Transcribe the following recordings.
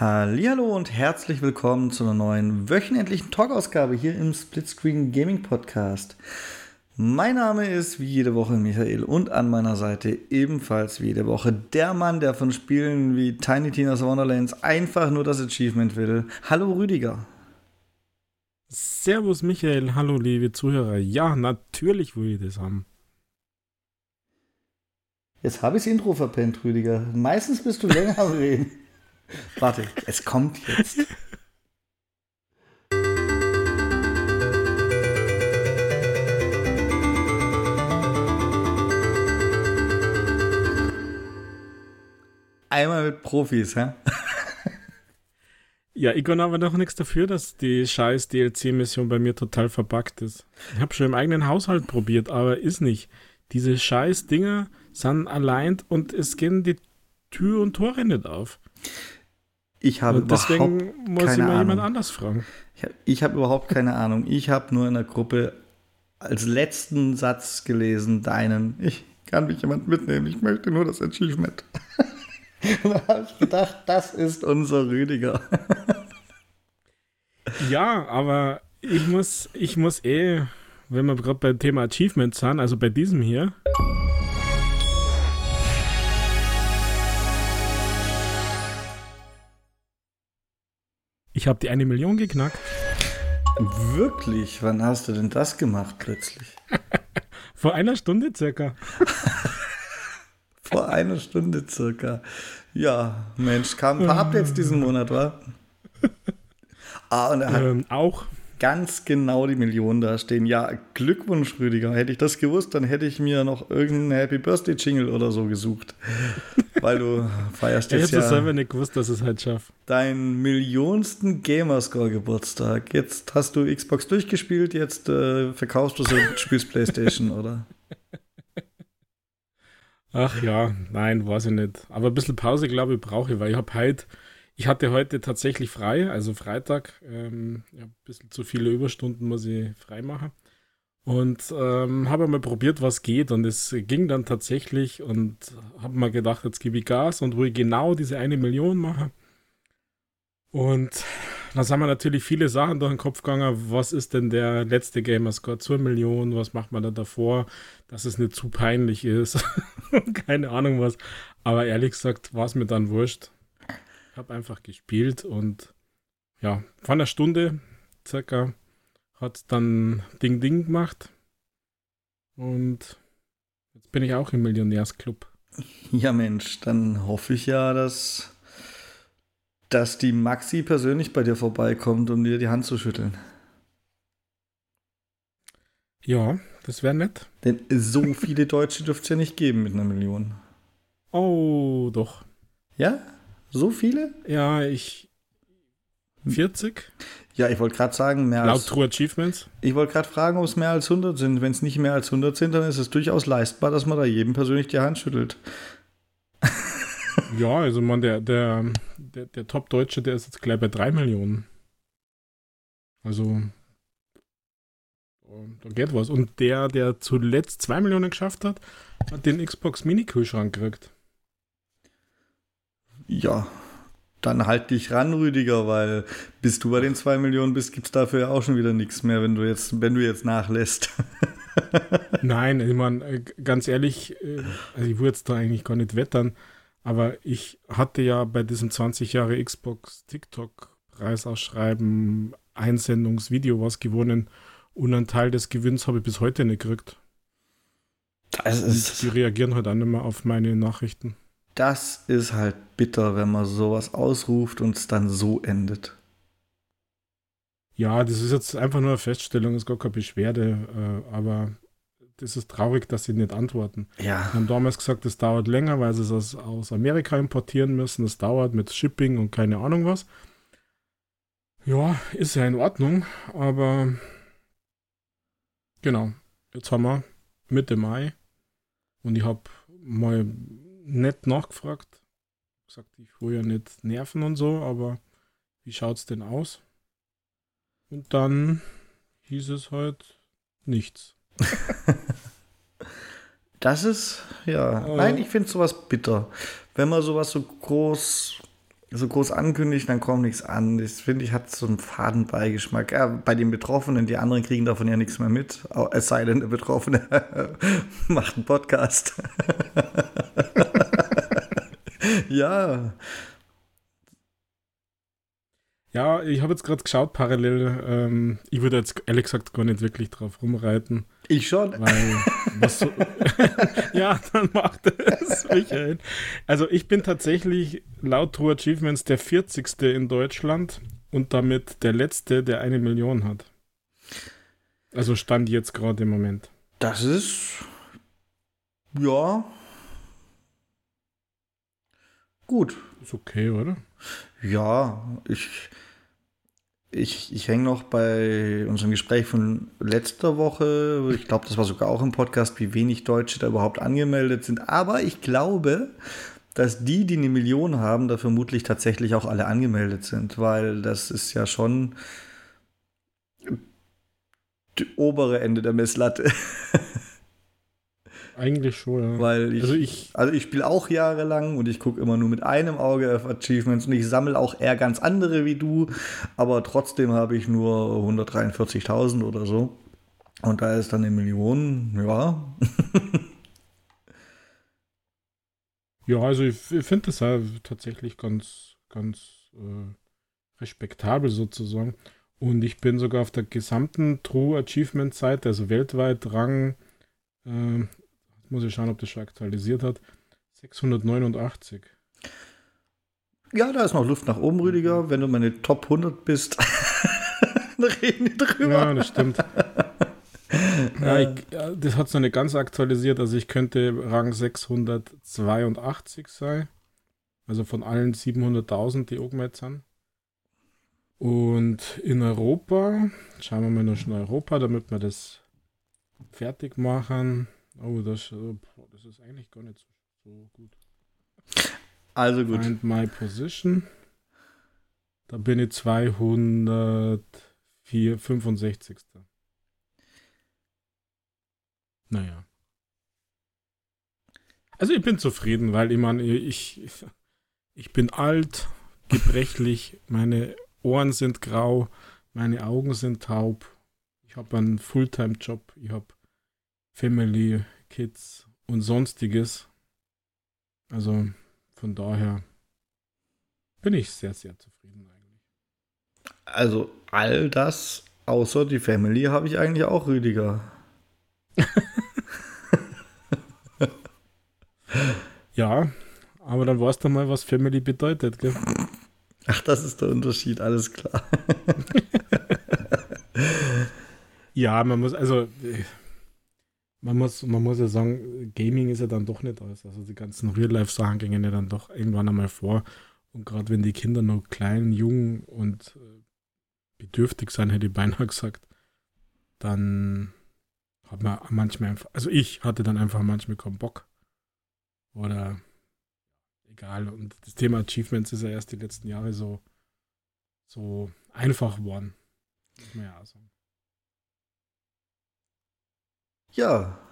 Hallo und herzlich willkommen zu einer neuen wöchentlichen Talkausgabe hier im Splitscreen Gaming Podcast. Mein Name ist wie jede Woche Michael und an meiner Seite ebenfalls wie jede Woche der Mann, der von Spielen wie Tiny Tina's Wonderlands einfach nur das Achievement will. Hallo Rüdiger. Servus Michael, hallo liebe Zuhörer. Ja, natürlich will ich das haben. Jetzt habe ich das Intro verpennt, Rüdiger. Meistens bist du länger am Reden. Warte, es kommt jetzt. Einmal mit Profis, hä? Ja, ich kann aber doch nichts dafür, dass die scheiß DLC-Mission bei mir total verbuggt ist. Ich habe schon im eigenen Haushalt probiert, aber ist nicht. Diese scheiß Dinger sind allein und es gehen die Tür und Tore nicht auf. Ich habe und deswegen muss ich mal Ahnung. jemand anders fragen. Ich habe ich hab überhaupt keine Ahnung. Ich habe nur in der Gruppe als letzten Satz gelesen, deinen, ich kann mich jemand mitnehmen, ich möchte nur das Achievement. Da habe ich gedacht, das ist unser Rüdiger. ja, aber ich muss, ich muss eh, wenn wir gerade beim Thema Achievements sind, also bei diesem hier. Ich habe die eine Million geknackt. Wirklich? Wann hast du denn das gemacht plötzlich? Vor einer Stunde circa. Vor einer Stunde circa. Ja, Mensch, kam ein paar Updates diesen Monat, wa? Ah, und er hat Ähm, auch. Ganz genau die Millionen da stehen. Ja, Glückwunsch, Rüdiger. Hätte ich das gewusst, dann hätte ich mir noch irgendeinen Happy Birthday Jingle oder so gesucht. Weil du feierst Ich jetzt hätte ja selber nicht gewusst, dass es halt schaffe. deinen millionsten Gamerscore-Geburtstag. Jetzt hast du Xbox durchgespielt, jetzt äh, verkaufst du sie und spielst Playstation, oder? Ach ja, nein, weiß ich nicht. Aber ein bisschen Pause, glaube ich, brauche ich, weil ich habe heute, ich hatte heute tatsächlich frei, also Freitag. Ähm, ja, ein bisschen zu viele Überstunden muss ich frei machen. Und ähm, habe mal probiert, was geht. Und es ging dann tatsächlich und habe mir gedacht, jetzt gebe ich Gas und wo ich genau diese eine Million mache. Und da sind mir natürlich viele Sachen durch den Kopf gegangen. Was ist denn der letzte Gamerscore zur Million? Was macht man da davor, dass es nicht zu peinlich ist? Keine Ahnung was. Aber ehrlich gesagt war es mir dann wurscht. Ich habe einfach gespielt und ja, vor einer Stunde circa hat dann Ding Ding gemacht. Und jetzt bin ich auch im Millionärsclub. Ja, Mensch, dann hoffe ich ja, dass, dass die Maxi persönlich bei dir vorbeikommt, um dir die Hand zu schütteln. Ja, das wäre nett. Denn so viele Deutsche dürfte es ja nicht geben mit einer Million. Oh, doch. Ja? So viele? Ja, ich. 40? Ja, ich wollte gerade sagen, mehr Laut als. True Achievements. Ich wollte gerade fragen, ob es mehr als 100 sind. Wenn es nicht mehr als 100 sind, dann ist es durchaus leistbar, dass man da jedem persönlich die Hand schüttelt. Ja, also man, der, der, der, der Top-Deutsche, der ist jetzt gleich bei 3 Millionen. Also, da geht was. Und der, der zuletzt 2 Millionen geschafft hat, hat den Xbox Mini-Kühlschrank gekriegt. Ja, dann halt dich ran, Rüdiger, weil bis du bei den 2 Millionen bist, gibt es dafür ja auch schon wieder nichts mehr, wenn du jetzt, wenn du jetzt nachlässt. Nein, ich meine, äh, ganz ehrlich, äh, also ich würde jetzt da eigentlich gar nicht wettern, aber ich hatte ja bei diesem 20 Jahre Xbox TikTok Preisausschreiben Einsendungsvideo was gewonnen und einen Teil des Gewinns habe ich bis heute nicht gekriegt. Das Und die reagieren halt auch nicht mehr auf meine Nachrichten. Das ist halt bitter, wenn man sowas ausruft und es dann so endet. Ja, das ist jetzt einfach nur eine Feststellung, ist gar keine Beschwerde, äh, aber das ist traurig, dass sie nicht antworten. Ja. Wir haben damals gesagt, das dauert länger, weil sie es aus, aus Amerika importieren müssen. Das dauert mit Shipping und keine Ahnung was. Ja, ist ja in Ordnung, aber genau. Jetzt haben wir Mitte Mai und ich habe mal nett nachgefragt. Gesagt, ich will ja nicht nerven und so, aber wie schaut's denn aus? Und dann hieß es halt nichts. Das ist, ja. Oh. Nein, ich finde sowas bitter. Wenn man sowas so groß so groß ankündigt, dann kommt nichts an. Das finde ich, hat so einen Fadenbeigeschmack. Ja, bei den Betroffenen, die anderen kriegen davon ja nichts mehr mit. Es sei denn, der Betroffene macht einen Podcast. ja. Ja, ich habe jetzt gerade geschaut, parallel. Ähm, ich würde jetzt ehrlich gesagt gar nicht wirklich drauf rumreiten. Ich schon. Weil, was so, ja, dann macht es, Michael. Also, ich bin tatsächlich laut True Achievements der 40. in Deutschland und damit der letzte, der eine Million hat. Also, stand jetzt gerade im Moment. Das ist. Ja. Gut. Ist okay, oder? Ja, ich ich, ich hänge noch bei unserem Gespräch von letzter Woche. Ich glaube, das war sogar auch im Podcast, wie wenig Deutsche da überhaupt angemeldet sind. Aber ich glaube, dass die, die eine Million haben, da vermutlich tatsächlich auch alle angemeldet sind, weil das ist ja schon das obere Ende der Messlatte. Eigentlich schon, ja. Weil ich, also ich, also ich spiele auch jahrelang und ich gucke immer nur mit einem Auge auf Achievements und ich sammle auch eher ganz andere wie du, aber trotzdem habe ich nur 143.000 oder so. Und da ist dann eine Million, ja. ja, also ich, finde das ja tatsächlich ganz, ganz äh, respektabel sozusagen. Und ich bin sogar auf der gesamten True Achievement Seite, also weltweit Rang äh, muss ich schauen, ob das schon aktualisiert hat. 689. Ja, da ist noch Luft nach oben, Rüdiger. Wenn du meine Top 100 bist, dann reden wir drüber. Ja, das stimmt. ja, ich, das hat es noch nicht ganz aktualisiert. Also ich könnte Rang 682 sein. Also von allen 700.000, die oben jetzt sind. Und in Europa, schauen wir mal noch schnell Europa, damit wir das fertig machen. Oh, das, äh, das ist eigentlich gar nicht so, gut. Also gut. Find my position. Da bin ich 265. Naja. Also ich bin zufrieden, weil ich meine, ich, ich bin alt, gebrechlich, meine Ohren sind grau, meine Augen sind taub. Ich habe einen Fulltime-Job, ich habe Family, Kids und sonstiges. Also von daher bin ich sehr, sehr zufrieden eigentlich. Also all das außer die Family habe ich eigentlich auch, Rüdiger. ja, aber dann weißt du mal, was Family bedeutet, gell? Ach, das ist der Unterschied, alles klar. ja, man muss, also man muss, man muss ja sagen, Gaming ist ja dann doch nicht alles. Also die ganzen Real-Life-Sachen gingen ja dann doch irgendwann einmal vor. Und gerade wenn die Kinder noch klein, jung und äh, bedürftig sind, hätte ich beinahe gesagt, dann hat man manchmal einfach, also ich hatte dann einfach manchmal keinen Bock. Oder egal. Und das Thema Achievements ist ja erst die letzten Jahre so, so einfach geworden. Muss man ja auch sagen. Ja.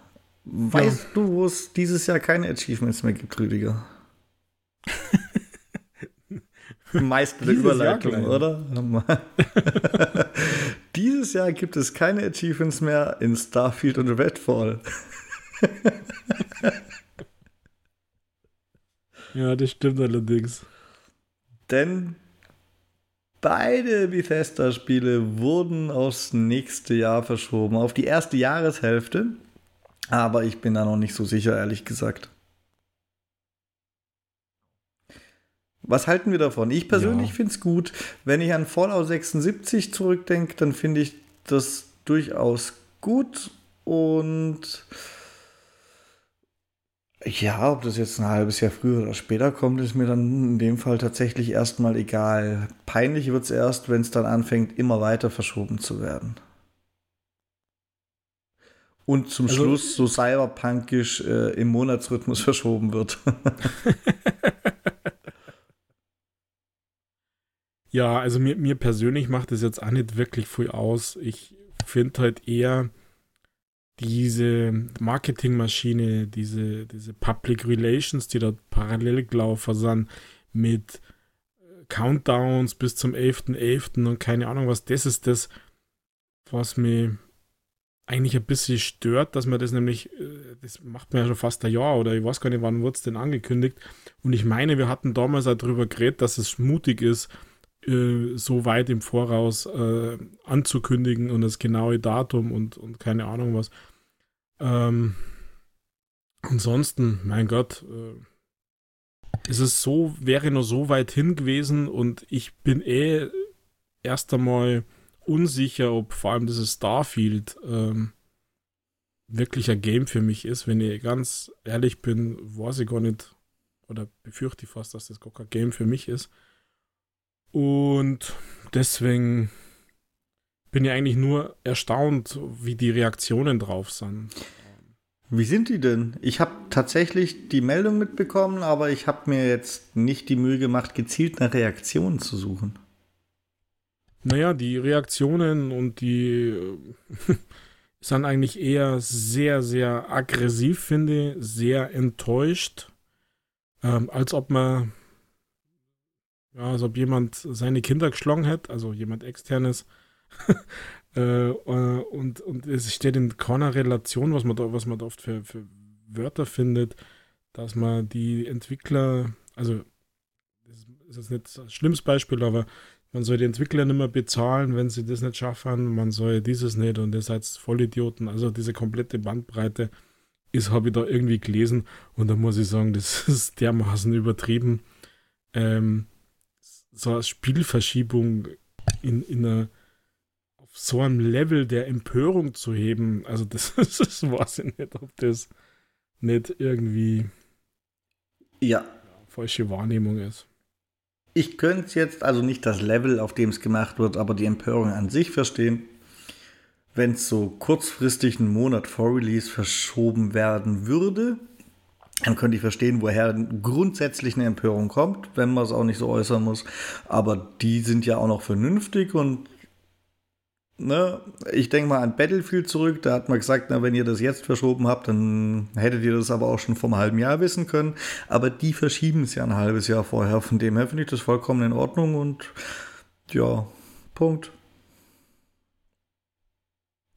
Weißt ja. du, wo es dieses Jahr keine Achievements mehr gibt, Rüdiger? Meister der Überleitung, oder? dieses Jahr gibt es keine Achievements mehr in Starfield und Redfall. ja, das stimmt allerdings. Denn Beide Bethesda-Spiele wurden aufs nächste Jahr verschoben, auf die erste Jahreshälfte. Aber ich bin da noch nicht so sicher, ehrlich gesagt. Was halten wir davon? Ich persönlich ja. finde es gut. Wenn ich an Fallout 76 zurückdenke, dann finde ich das durchaus gut und ja, ob das jetzt ein halbes Jahr früher oder später kommt, ist mir dann in dem Fall tatsächlich erstmal egal. Peinlich wird es erst, wenn es dann anfängt, immer weiter verschoben zu werden. Und zum also, Schluss so cyberpunkisch äh, im Monatsrhythmus verschoben wird. ja, also mir, mir persönlich macht es jetzt auch nicht wirklich viel aus. Ich finde halt eher, diese Marketingmaschine, diese, diese Public Relations, die dort parallel gelaufen sind, mit Countdowns bis zum 11.11. .11. und keine Ahnung was. Das ist das, was mich eigentlich ein bisschen stört, dass man das nämlich, äh, das macht man ja schon fast ein Jahr oder ich weiß gar nicht, wann wurde es denn angekündigt. Und ich meine, wir hatten damals auch darüber geredet, dass es mutig ist, äh, so weit im Voraus äh, anzukündigen und das genaue Datum und, und keine Ahnung was. Ähm, ansonsten, mein Gott, ist es so, wäre nur so weit hin gewesen und ich bin eh erst einmal unsicher, ob vor allem dieses Starfield ähm, wirklich ein Game für mich ist. Wenn ich ganz ehrlich bin, weiß ich gar nicht oder befürchte ich fast, dass das gar kein Game für mich ist. Und deswegen bin ich eigentlich nur erstaunt, wie die Reaktionen drauf sind. Wie sind die denn? Ich habe tatsächlich die Meldung mitbekommen, aber ich habe mir jetzt nicht die Mühe gemacht, gezielt nach Reaktionen zu suchen. Naja, die Reaktionen und die äh, sind eigentlich eher sehr, sehr aggressiv, finde sehr enttäuscht. Ähm, als ob man, ja, als ob jemand seine Kinder geschlagen hätte, also jemand externes. äh, äh, und, und es steht in keiner Relation, was man da, was man da oft für, für Wörter findet, dass man die Entwickler, also das ist jetzt nicht ein schlimmes Beispiel, aber man soll die Entwickler nicht mehr bezahlen, wenn sie das nicht schaffen, man soll dieses nicht und ihr seid Vollidioten. Also diese komplette Bandbreite ist, habe ich da irgendwie gelesen und da muss ich sagen, das ist dermaßen übertrieben. Ähm, so eine Spielverschiebung in, in einer, auf so einem Level der Empörung zu heben, also das, das weiß ich nicht, ob das nicht irgendwie ja. falsche Wahrnehmung ist ich könnte jetzt also nicht das Level, auf dem es gemacht wird, aber die Empörung an sich verstehen. Wenn es so kurzfristig einen Monat vor Release verschoben werden würde, dann könnte ich verstehen, woher grundsätzlich eine Empörung kommt, wenn man es auch nicht so äußern muss. Aber die sind ja auch noch vernünftig und Ne, ich denke mal an Battlefield zurück. Da hat man gesagt, na, wenn ihr das jetzt verschoben habt, dann hättet ihr das aber auch schon vor einem halben Jahr wissen können. Aber die verschieben es ja ein halbes Jahr vorher. Von dem her finde ich das vollkommen in Ordnung und ja, Punkt.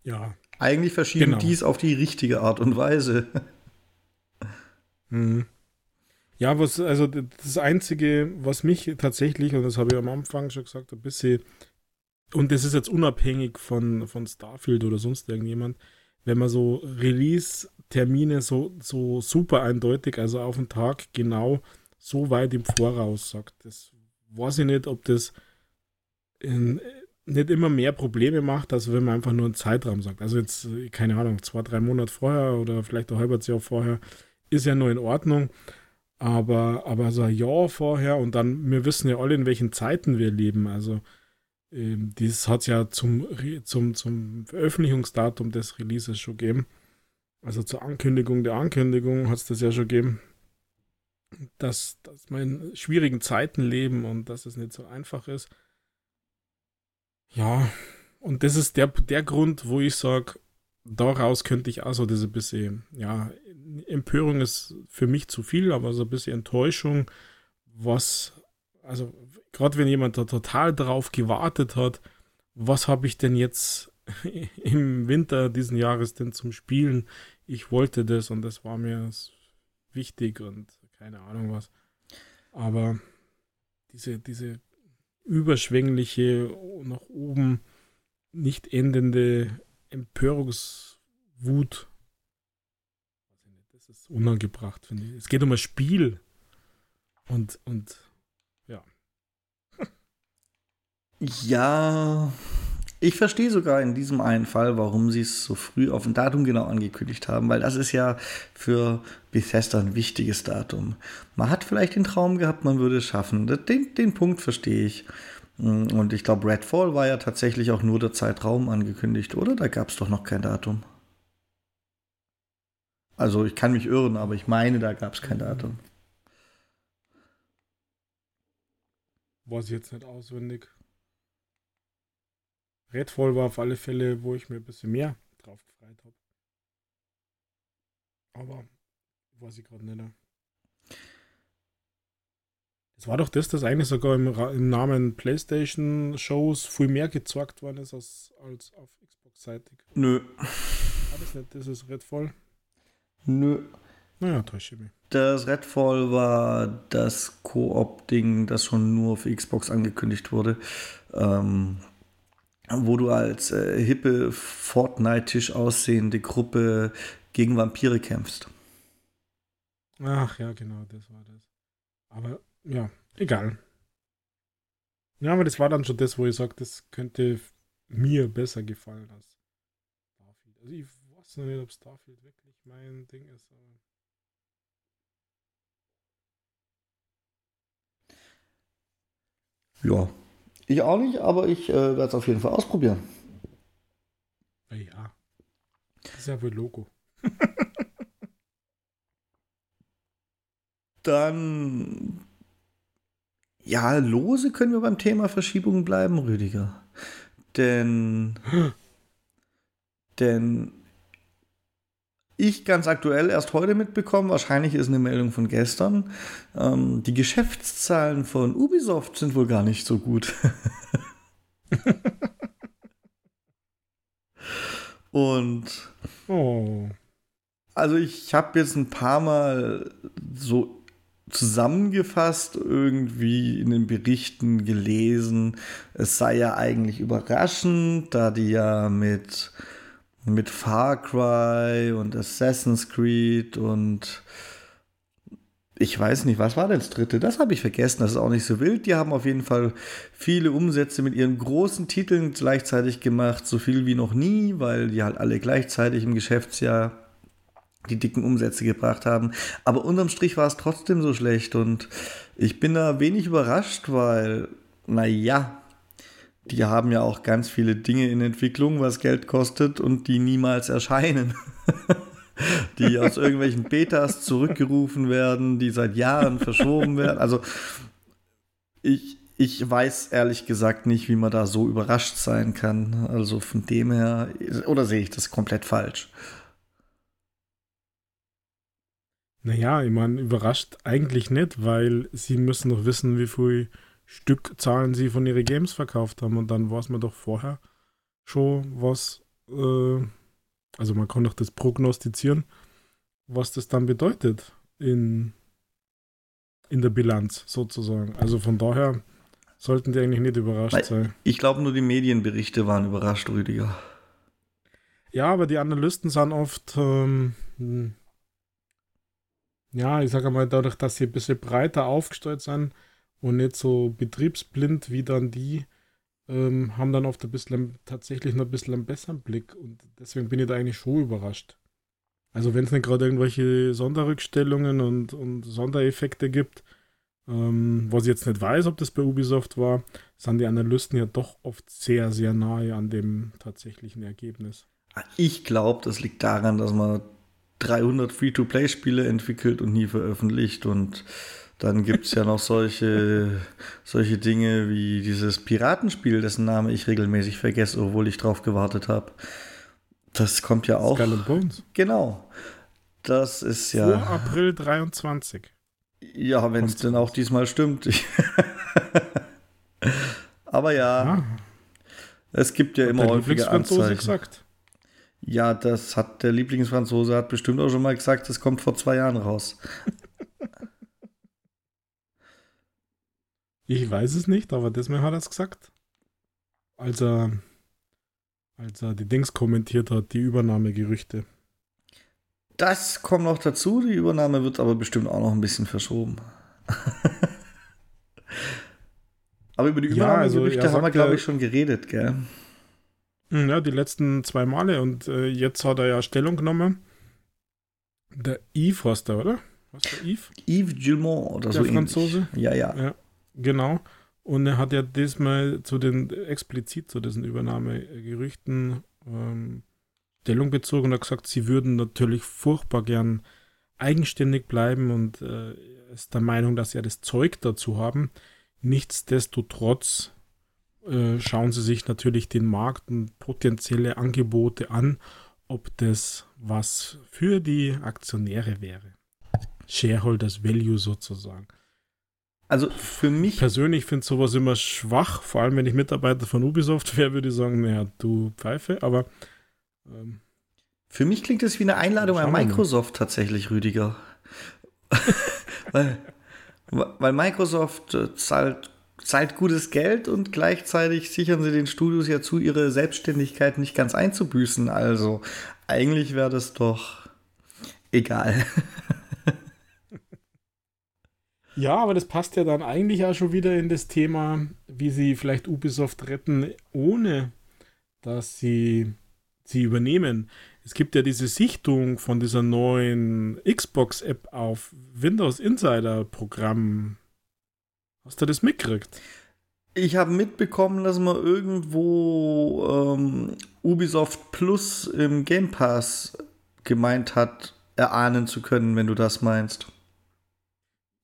Ja. Eigentlich verschieben genau. die es auf die richtige Art und Weise. Mhm. Ja, was, also das Einzige, was mich tatsächlich, und das habe ich am Anfang schon gesagt, ein bisschen und das ist jetzt unabhängig von, von Starfield oder sonst irgendjemand, wenn man so Release-Termine so, so super eindeutig, also auf den Tag genau so weit im Voraus sagt. Das weiß ich nicht, ob das in, nicht immer mehr Probleme macht, als wenn man einfach nur einen Zeitraum sagt. Also jetzt, keine Ahnung, zwei, drei Monate vorher oder vielleicht ein halbes Jahr vorher ist ja nur in Ordnung. Aber, aber so ein Jahr vorher und dann, wir wissen ja alle, in welchen Zeiten wir leben. Also ähm, das hat es ja zum, zum, zum Veröffentlichungsdatum des Releases schon gegeben. Also zur Ankündigung der Ankündigung hat es das ja schon gegeben, dass, dass wir in schwierigen Zeiten leben und dass es nicht so einfach ist. Ja, und das ist der, der Grund, wo ich sage, daraus könnte ich auch so diese bisschen, ja, Empörung ist für mich zu viel, aber so ein bisschen Enttäuschung, was, also gerade wenn jemand da total drauf gewartet hat, was habe ich denn jetzt im Winter diesen Jahres denn zum Spielen? Ich wollte das und das war mir wichtig und keine Ahnung was. Aber diese, diese überschwängliche, nach oben nicht endende Empörungswut, das ist unangebracht, finde ich. Es geht um ein Spiel und, und Ja, ich verstehe sogar in diesem einen Fall, warum sie es so früh auf ein Datum genau angekündigt haben, weil das ist ja für Bethesda ein wichtiges Datum. Man hat vielleicht den Traum gehabt, man würde es schaffen. Den, den Punkt verstehe ich. Und ich glaube, Redfall war ja tatsächlich auch nur der Zeitraum angekündigt, oder? Da gab es doch noch kein Datum. Also ich kann mich irren, aber ich meine, da gab es kein Datum. Weiß ich jetzt nicht auswendig. Redfall war auf alle Fälle, wo ich mir ein bisschen mehr drauf gefreut habe. Aber weiß ich gerade nicht. Jetzt war doch das, das eigentlich sogar im, im Namen PlayStation-Shows viel mehr gezeigt worden ist als, als auf Xbox-seitig. Nö. War das nicht dieses Redfall? Nö. Naja, täusche mich. Das Redfall war das Koop-Ding, das schon nur auf Xbox angekündigt wurde. Ähm, wo du als äh, hippe, Fortnite-Tisch aussehende Gruppe gegen Vampire kämpfst. Ach ja, genau, das war das. Aber ja, egal. Ja, aber das war dann schon das, wo ich sage, das könnte mir besser gefallen als Starfield. Also ich weiß noch nicht, ob Starfield wirklich mein Ding ist. Aber Ja, ich auch nicht, aber ich äh, werde es auf jeden Fall ausprobieren. ja. Das ist ja wohl Logo. Dann, ja, lose können wir beim Thema Verschiebungen bleiben, Rüdiger. Denn, denn ich ganz aktuell erst heute mitbekommen, wahrscheinlich ist eine Meldung von gestern, ähm, die Geschäftszahlen von Ubisoft sind wohl gar nicht so gut. Und Oh. also ich habe jetzt ein paar Mal so zusammengefasst irgendwie in den Berichten gelesen, es sei ja eigentlich überraschend, da die ja mit, mit Far Cry und Assassin's Creed und ich weiß nicht, was war denn das dritte? Das habe ich vergessen, das ist auch nicht so wild. Die haben auf jeden Fall viele Umsätze mit ihren großen Titeln gleichzeitig gemacht, so viel wie noch nie, weil die halt alle gleichzeitig im Geschäftsjahr die dicken Umsätze gebracht haben. Aber unterm Strich war es trotzdem so schlecht und ich bin da wenig überrascht, weil, naja, die haben ja auch ganz viele Dinge in Entwicklung, was Geld kostet und die niemals erscheinen. die aus irgendwelchen Betas zurückgerufen werden, die seit Jahren verschoben werden. Also ich, ich weiß ehrlich gesagt nicht, wie man da so überrascht sein kann. Also von dem her, oder sehe ich das komplett falsch? Naja, ich meine, überrascht eigentlich nicht, weil sie müssen doch wissen, wie viel Stückzahlen sie von ihren Games verkauft haben. Und dann weiß man doch vorher schon, was, äh, also man kann doch das prognostizieren, was das dann bedeutet in, in der Bilanz sozusagen. Also von daher sollten die eigentlich nicht überrascht Weil- sein. Ich glaube, nur die Medienberichte waren überrascht, Rüdiger. Ja, aber die Analysten sind oft, ähm, hm, ja, ich sage mal, dadurch, dass sie ein bisschen breiter aufgestellt sind und nicht so betriebsblind wie dann die, ähm, haben dann oft ein bisschen, tatsächlich noch ein bisschen einen besseren Blick und deswegen bin ich da eigentlich schon überrascht. Also wenn es nicht gerade irgendwelche Sonderrückstellungen und, und Sondereffekte gibt, ähm, was ich jetzt nicht weiß, ob das bei Ubisoft war, sind die Analysten ja doch oft sehr, sehr nahe an dem tatsächlichen Ergebnis. Ich glaube, das liegt daran, dass man 300 Free-to-Play-Spiele entwickelt und nie veröffentlicht. Und dann gibt es ja noch solche, solche Dinge wie dieses Piratenspiel, dessen Name ich regelmäßig vergesse, obwohl ich drauf gewartet habe. Das kommt ja auch. Skull and Bones. Genau. Das ist Vor ja. April 23. Ja, wenn es denn auch diesmal stimmt. Aber ja, Ah, es gibt ja immer der häufige Lieblingsfranzose Anzeichen. gesagt. Ja, das hat der Lieblingsfranzose hat bestimmt auch schon mal gesagt, das kommt vor zwei Jahren raus. Ich weiß es nicht, aber das mal hat er es gesagt. Als er, als er die Dings kommentiert hat, die Übernahmegerüchte. Das kommt noch dazu, die Übernahme wird aber bestimmt auch noch ein bisschen verschoben. aber über die Ja, also Übernahmegerüchte haben wir, glaube ich, schon geredet, gell? Hm, Ja, die letzten zwei Male und äh, jetzt hat er ja Stellung genommen. Der Yves heißt der, oder? Was der Yves? Yves Gilmont oder Der so Franzose? ähnlich. Ja, ja. Ja, genau. Und er hat ja diesmal zu den explizit zu diesen Übernahmegerüchten ähm, Stellung bezogen und hat gesagt, sie würden natürlich furchtbar gern eigenständig bleiben und äh, ist der Meinung, dass sie ja das Zeug dazu haben. Nichtsdestotrotz äh, schauen sie sich natürlich den Markt und potenzielle Angebote an, ob das was für die Aktionäre wäre. Shareholders Value sozusagen. Also für mich. Persönlich finde ich sowas immer schwach, vor allem wenn ich Mitarbeiter von Ubisoft wäre, würde ich sagen, naja, du Pfeife, aber. Ähm, für mich klingt das wie eine Einladung an Microsoft tatsächlich, Rüdiger. weil, weil Microsoft äh, zahlt, zahlt gutes Geld und gleichzeitig sichern sie den Studios ja zu, ihre Selbstständigkeit nicht ganz einzubüßen. Also eigentlich wäre das doch egal. Ja, aber das passt ja dann eigentlich auch schon wieder in das Thema, wie sie vielleicht Ubisoft retten, ohne dass sie sie übernehmen. Es gibt ja diese Sichtung von dieser neuen Xbox-App auf Windows Insider-Programm. Hast du das mitgekriegt? Ich habe mitbekommen, dass man irgendwo ähm, Ubisoft Plus im Game Pass gemeint hat, erahnen zu können, wenn du das meinst.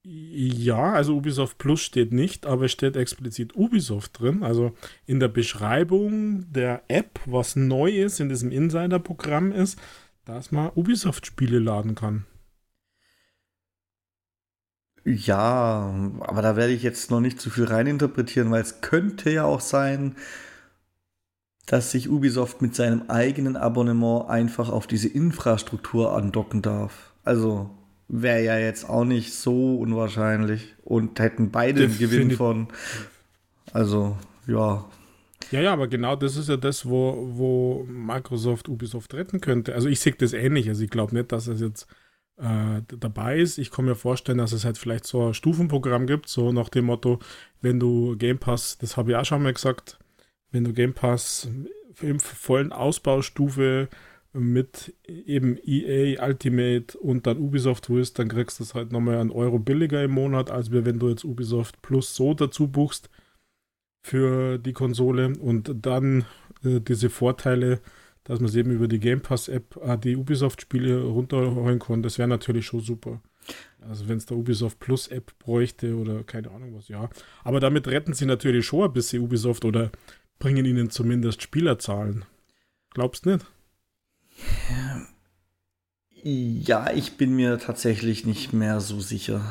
Ja, also Ubisoft Plus steht nicht, aber es steht explizit Ubisoft drin. Also in der Beschreibung der App, was neu ist in diesem Insider-Programm ist, dass man Ubisoft-Spiele laden kann. Ja, aber da werde ich jetzt noch nicht zu viel reininterpretieren, weil es könnte ja auch sein, dass sich Ubisoft mit seinem eigenen Abonnement einfach auf diese Infrastruktur andocken darf. Also wäre ja jetzt auch nicht so unwahrscheinlich und hätten beide einen Gewinn von. Also, ja. Ja, ja, aber genau das ist ja das, wo, wo Microsoft Ubisoft retten könnte. Also ich sehe das ähnlich. Also ich glaube nicht, dass es jetzt äh, dabei ist. Ich kann mir vorstellen, dass es halt vielleicht so ein Stufenprogramm gibt, so nach dem Motto, wenn du Game Pass, das habe ich auch schon mal gesagt, wenn du Game Pass im vollen Ausbaustufe mit eben EA Ultimate und dann Ubisoft willst, dann kriegst du es halt nochmal einen Euro billiger im Monat, als wenn du jetzt Ubisoft Plus so dazu buchst für die Konsole und dann äh, diese Vorteile, dass man es eben über die Game Pass App äh, die Ubisoft-Spiele runterholen kann, das wäre natürlich schon super. Also wenn es der Ubisoft Plus App bräuchte oder keine Ahnung was, ja. Aber damit retten sie natürlich schon ein bisschen Ubisoft oder bringen ihnen zumindest Spielerzahlen. Glaubst nicht? Ja, ich bin mir tatsächlich nicht mehr so sicher.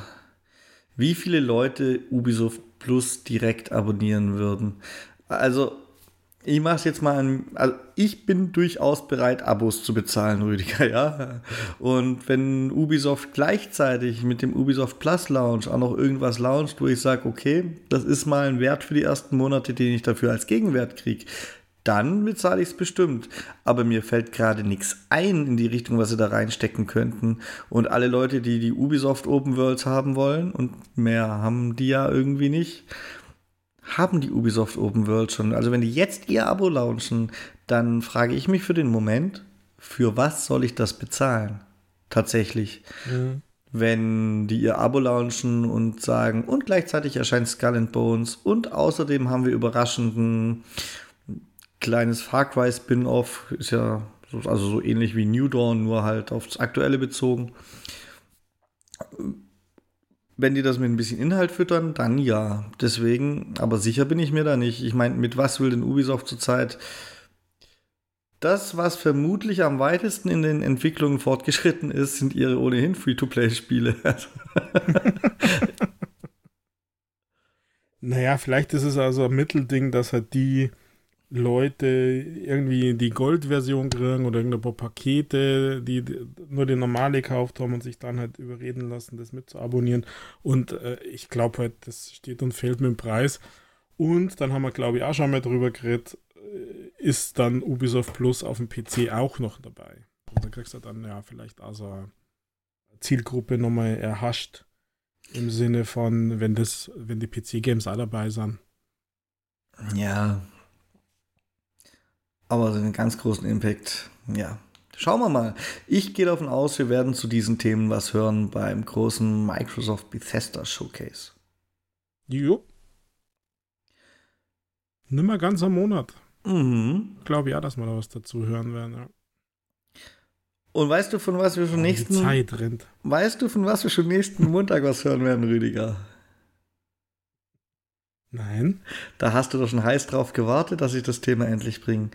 Wie viele Leute Ubisoft Plus direkt abonnieren würden? Also, ich mache jetzt mal an, also ich bin durchaus bereit, Abos zu bezahlen, Rüdiger, ja. Und wenn Ubisoft gleichzeitig mit dem Ubisoft Plus Launch auch noch irgendwas launcht, wo ich sage, okay, das ist mal ein Wert für die ersten Monate, den ich dafür als Gegenwert kriege, dann bezahle ich es bestimmt. Aber mir fällt gerade nichts ein in die Richtung, was sie da reinstecken könnten. Und alle Leute, die die Ubisoft Open Worlds haben wollen, und mehr haben die ja irgendwie nicht, haben die Ubisoft Open Worlds schon. Also wenn die jetzt ihr Abo launchen, dann frage ich mich für den Moment, für was soll ich das bezahlen? Tatsächlich. Mhm. Wenn die ihr Abo launchen und sagen, und gleichzeitig erscheint Skull and Bones und außerdem haben wir überraschenden kleines Far Cry Spin-off, ist ja so, also so ähnlich wie New Dawn, nur halt aufs Aktuelle bezogen. Wenn die das mit ein bisschen Inhalt füttern, dann ja. Deswegen, aber sicher bin ich mir da nicht. Ich meine, mit was will denn Ubisoft zurzeit? Das, was vermutlich am weitesten in den Entwicklungen fortgeschritten ist, sind ihre ohnehin Free-to-Play-Spiele. naja, vielleicht ist es also ein Mittelding, dass halt die Leute irgendwie die Gold-Version kriegen oder irgendein paar Pakete, die nur die normale gekauft haben und sich dann halt überreden lassen, das mit zu abonnieren. Und äh, ich glaube halt, das steht und fällt mit dem Preis. Und dann haben wir, glaube ich, auch schon mal drüber geredet, äh, ist dann Ubisoft Plus auf dem PC auch noch dabei. Und da kriegst du dann ja vielleicht auch so eine Zielgruppe nochmal erhascht. Im Sinne von, wenn das, wenn die PC-Games auch dabei sind. Ja, aber so einen ganz großen Impact, ja. Schauen wir mal. Ich gehe davon aus, wir werden zu diesen Themen was hören beim großen Microsoft Bethesda Showcase. Jo. Nimmer ganz am Monat. Mhm. Glaube ja, dass wir da was dazu hören werden, ja. Und weißt du, von was wir schon nächsten Zeit rennt. Weißt du, von was wir schon nächsten Montag was hören werden, Rüdiger? Nein. Da hast du doch schon heiß drauf gewartet, dass ich das Thema endlich bringe.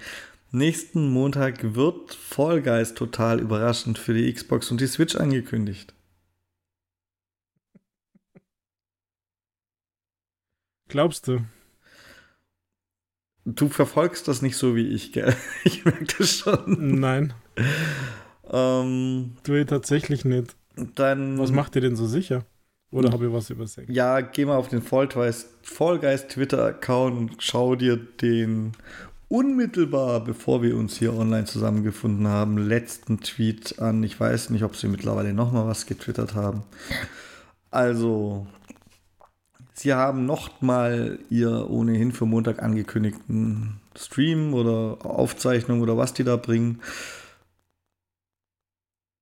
Nächsten Montag wird Fall Guys total überraschend für die Xbox und die Switch angekündigt. Glaubst du? Du verfolgst das nicht so wie ich, gell? Ich merke das schon. Nein. Ähm, Du tatsächlich nicht. dann. Was macht ihr denn so sicher? Oder habe ich was übersehen? Ja, geh mal auf den Fallgeist, Fallgeist Twitter-Account und schau dir den unmittelbar, bevor wir uns hier online zusammengefunden haben, letzten Tweet an. Ich weiß nicht, ob sie mittlerweile nochmal was getwittert haben. Also, sie haben nochmal ihr ohnehin für Montag angekündigten Stream oder Aufzeichnung oder was die da bringen,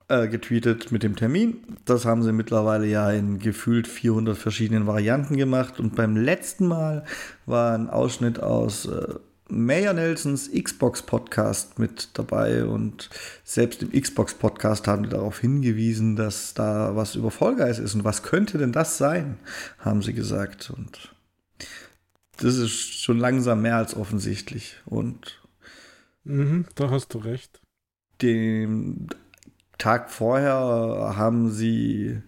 äh, getweetet mit dem Termin. Das haben sie mittlerweile ja in gefühlt 400 verschiedenen Varianten gemacht. Und beim letzten Mal war ein Ausschnitt aus äh, Mayor Nelsons Xbox Podcast mit dabei. Und selbst im Xbox Podcast haben die darauf hingewiesen, dass da was über Fall Guys ist. Und was könnte denn das sein, haben sie gesagt. Und das ist schon langsam mehr als offensichtlich. Und Mhm, da hast du recht. den Tag vorher haben sie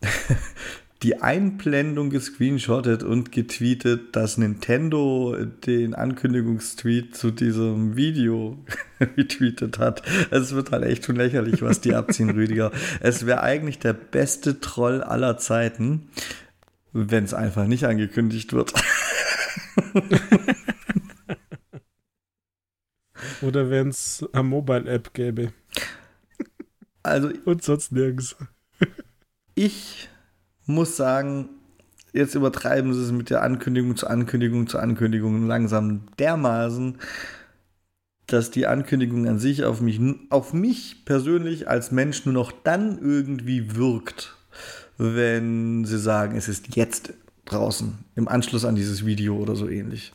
die Einblendung gescreenshottet und getweetet, dass Nintendo den Ankündigungstweet zu diesem Video retweetet hat. Es wird halt echt schon lächerlich, was die abziehen, Rüdiger. Es wäre eigentlich der beste Troll aller Zeiten, wenn es einfach nicht angekündigt wird. Oder wenn es eine Mobile-App gäbe. Also Und sonst nirgends. ich muss sagen, jetzt übertreiben sie es mit der Ankündigung zu Ankündigung zu Ankündigung langsam dermaßen, dass die Ankündigung an sich auf mich, auf mich persönlich als Mensch nur noch dann irgendwie wirkt, wenn sie sagen, es ist jetzt draußen, im Anschluss an dieses Video oder so ähnlich.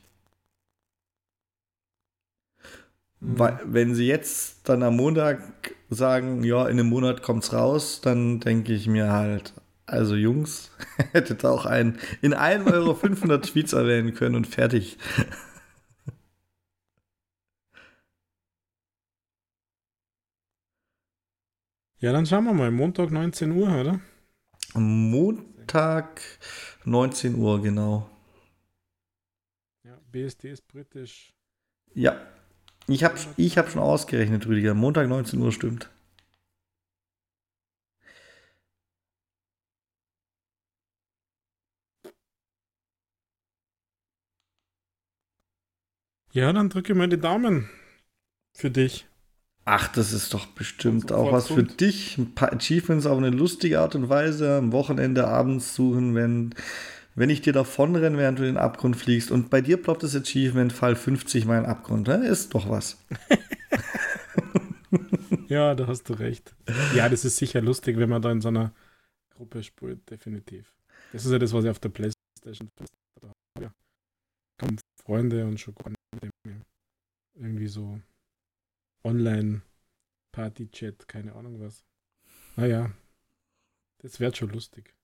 Weil, wenn sie jetzt dann am Montag sagen, ja, in einem Monat kommt's raus, dann denke ich mir halt, also Jungs, hättet ihr auch einen in einem euro 500 Tweets erwähnen können und fertig. Ja, dann schauen wir mal. Montag 19 Uhr, oder? Montag 19 Uhr, genau. Ja, BSD ist britisch. Ja, ich habe ich hab schon ausgerechnet, Rüdiger. Montag 19 Uhr stimmt. Ja, dann drücke mal die Daumen für dich. Ach, das ist doch bestimmt Sofort auch was für rund. dich. Ein paar Achievements auf eine lustige Art und Weise am Wochenende abends suchen, wenn, wenn ich dir davonrenne, während du in den Abgrund fliegst. Und bei dir ploppt das Achievement Fall 50 mal in Abgrund. Ne? Ist doch was. Ja, da hast du recht. Ja, das ist sicher lustig, wenn man da in so einer Gruppe spielt, definitiv. Das ist ja das, was ich auf der Playstation. Ja. Kommen Freunde und schon gar nicht dem irgendwie so Online-Party-Chat, keine Ahnung was. Naja, das wird schon lustig.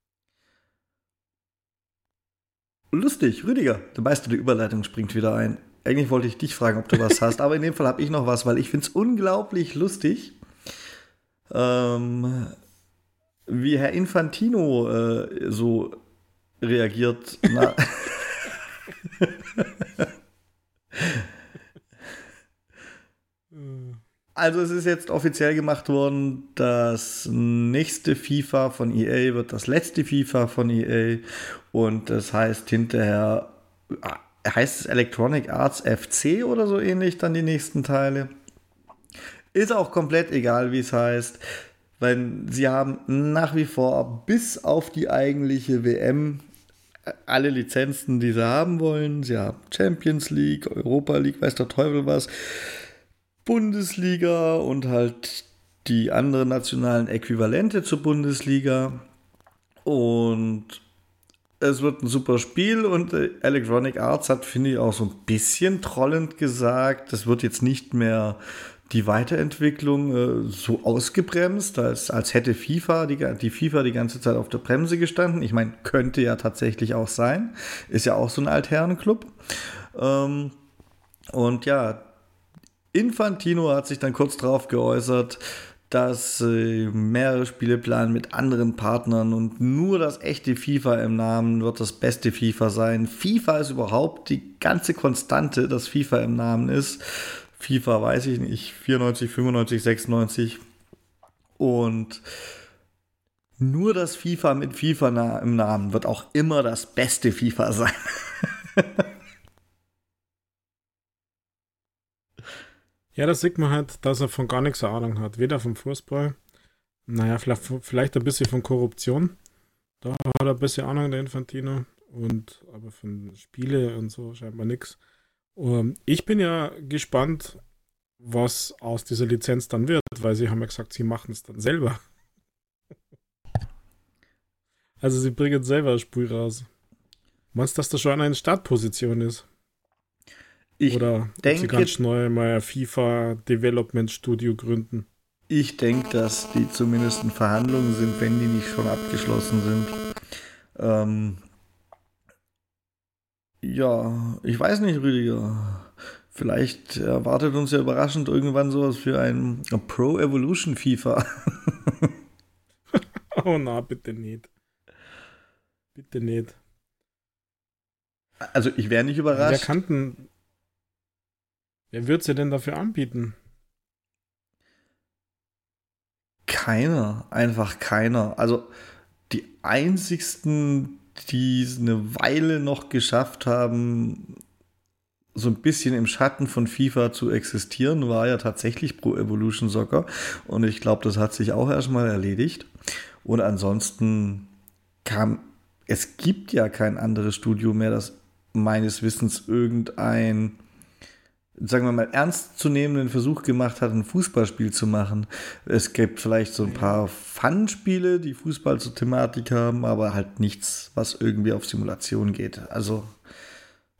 Lustig, Rüdiger. Der Meister der Überleitung springt wieder ein. Eigentlich wollte ich dich fragen, ob du was hast, aber in dem Fall habe ich noch was, weil ich finde es unglaublich lustig, ähm, wie Herr Infantino äh, so reagiert. Na, Äh, also es ist jetzt offiziell gemacht worden, das nächste FIFA von EA wird das letzte FIFA von EA und das heißt hinterher, ah, heißt es Electronic Arts FC oder so ähnlich dann die nächsten Teile. Ist auch komplett egal, wie es heißt, weil sie haben nach wie vor bis auf die eigentliche WM alle Lizenzen, die sie haben wollen. Sie haben Champions League, Europa League, weiß der Teufel was. Bundesliga und halt die anderen nationalen Äquivalente zur Bundesliga. Und es wird ein super Spiel und äh, Electronic Arts hat, finde ich, auch so ein bisschen trollend gesagt, das wird jetzt nicht mehr die Weiterentwicklung äh, so ausgebremst, als, als hätte FIFA die, die FIFA die ganze Zeit auf der Bremse gestanden. Ich meine, könnte ja tatsächlich auch sein. Ist ja auch so ein Altherrenclub. Ähm, und ja, Infantino hat sich dann kurz darauf geäußert, dass äh, mehrere Spiele planen mit anderen Partnern und nur das echte FIFA im Namen wird das beste FIFA sein. FIFA ist überhaupt die ganze Konstante, dass FIFA im Namen ist. FIFA weiß ich nicht, 94, 95, 96 und nur das FIFA mit FIFA im Namen wird auch immer das beste FIFA sein. Ja, da sieht man halt, dass er von gar nichts Ahnung hat. Weder vom Fußball, naja, vielleicht, vielleicht ein bisschen von Korruption. Da hat er ein bisschen Ahnung, der Infantino. Und aber von Spiele und so scheinbar nichts. Um, ich bin ja gespannt, was aus dieser Lizenz dann wird, weil sie haben ja gesagt, sie machen es dann selber. Also sie bringen selber ein Spiel raus. Meinst du, dass das schon eine Startposition ist? Ich Oder denke, sie ganz neu mal FIFA Development Studio gründen. Ich denke, dass die zumindest in Verhandlungen sind, wenn die nicht schon abgeschlossen sind. Ähm ja, ich weiß nicht, Rüdiger. Vielleicht erwartet uns ja überraschend irgendwann sowas für ein Pro Evolution FIFA. oh na, bitte nicht. Bitte nicht. Also ich wäre nicht überrascht. Wer kann denn, Wer wird sie denn dafür anbieten? Keiner, einfach keiner. Also die einzigsten, die es eine Weile noch geschafft haben, so ein bisschen im Schatten von FIFA zu existieren, war ja tatsächlich Pro Evolution Soccer. Und ich glaube, das hat sich auch erstmal erledigt. Und ansonsten kam, es gibt ja kein anderes Studio mehr, das meines Wissens irgendein sagen wir mal, ernstzunehmenden Versuch gemacht hat, ein Fußballspiel zu machen. Es gibt vielleicht so ein paar Fun-Spiele, die Fußball zur Thematik haben, aber halt nichts, was irgendwie auf Simulation geht. Also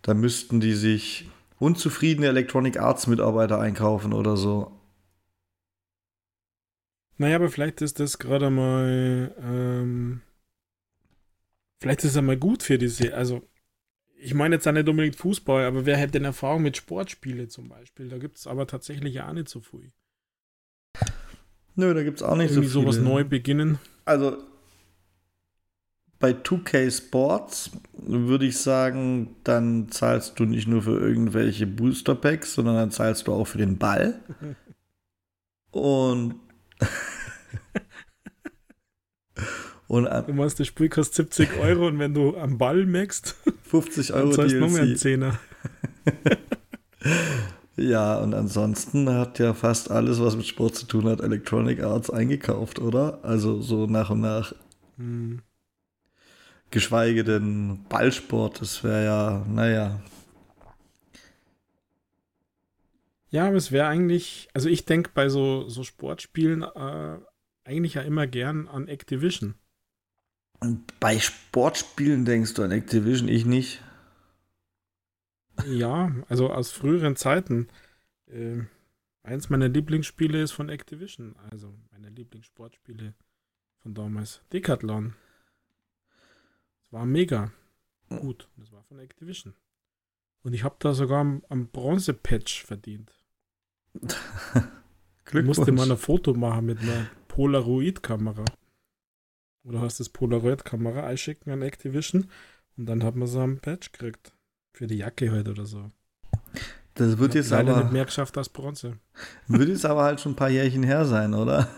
da müssten die sich unzufriedene Electronic Arts Mitarbeiter einkaufen oder so. Naja, aber vielleicht ist das gerade mal, ähm, vielleicht ist es mal gut für diese, also ich meine jetzt auch nicht unbedingt Fußball, aber wer hätte denn Erfahrung mit Sportspiele zum Beispiel? Da gibt es aber tatsächlich ja auch nicht so viel. Nö, da gibt es auch nicht Irgendwie so viel. sowas neu beginnen. Also bei 2K Sports würde ich sagen, dann zahlst du nicht nur für irgendwelche Booster Packs, sondern dann zahlst du auch für den Ball. Und Und du meinst, das Spiel kostet 70 Euro und wenn du am Ball merkst, 50 Euro dann DLC. noch mehr Zehner. ja, und ansonsten hat ja fast alles, was mit Sport zu tun hat, Electronic Arts eingekauft, oder? Also so nach und nach. Hm. Geschweige denn Ballsport, das wäre ja, naja. Ja, aber es wäre eigentlich, also ich denke bei so, so Sportspielen äh, eigentlich ja immer gern an Activision. Und bei Sportspielen denkst du an Activision, ich nicht. Ja, also aus früheren Zeiten. Äh, eins meiner Lieblingsspiele ist von Activision. Also meine Lieblingssportspiele von damals. Decathlon. Es war mega gut. Das war von Activision. Und ich habe da sogar am, am Bronze-Patch verdient. ich musste mal ein Foto machen mit einer Polaroid-Kamera. Oder hast das Polaroid-Kamera einschicken an Activision und dann hat man so einen Patch gekriegt. Für die Jacke halt oder so. Das wird jetzt leider aber, nicht mehr geschafft als Bronze. Wird jetzt aber halt schon ein paar Jährchen her sein, oder?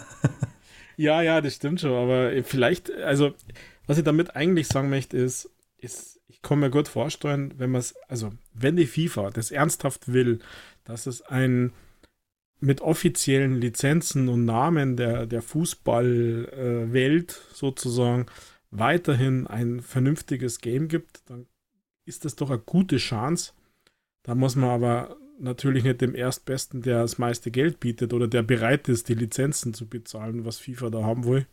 ja, ja, das stimmt schon. Aber vielleicht, also, was ich damit eigentlich sagen möchte, ist, ist ich kann mir gut vorstellen, wenn man es, also, wenn die FIFA das ernsthaft will, dass es ein mit offiziellen Lizenzen und Namen der, der Fußballwelt äh, sozusagen weiterhin ein vernünftiges Game gibt, dann ist das doch eine gute Chance. Da muss man aber natürlich nicht dem Erstbesten, der das meiste Geld bietet oder der bereit ist, die Lizenzen zu bezahlen, was FIFA da haben will.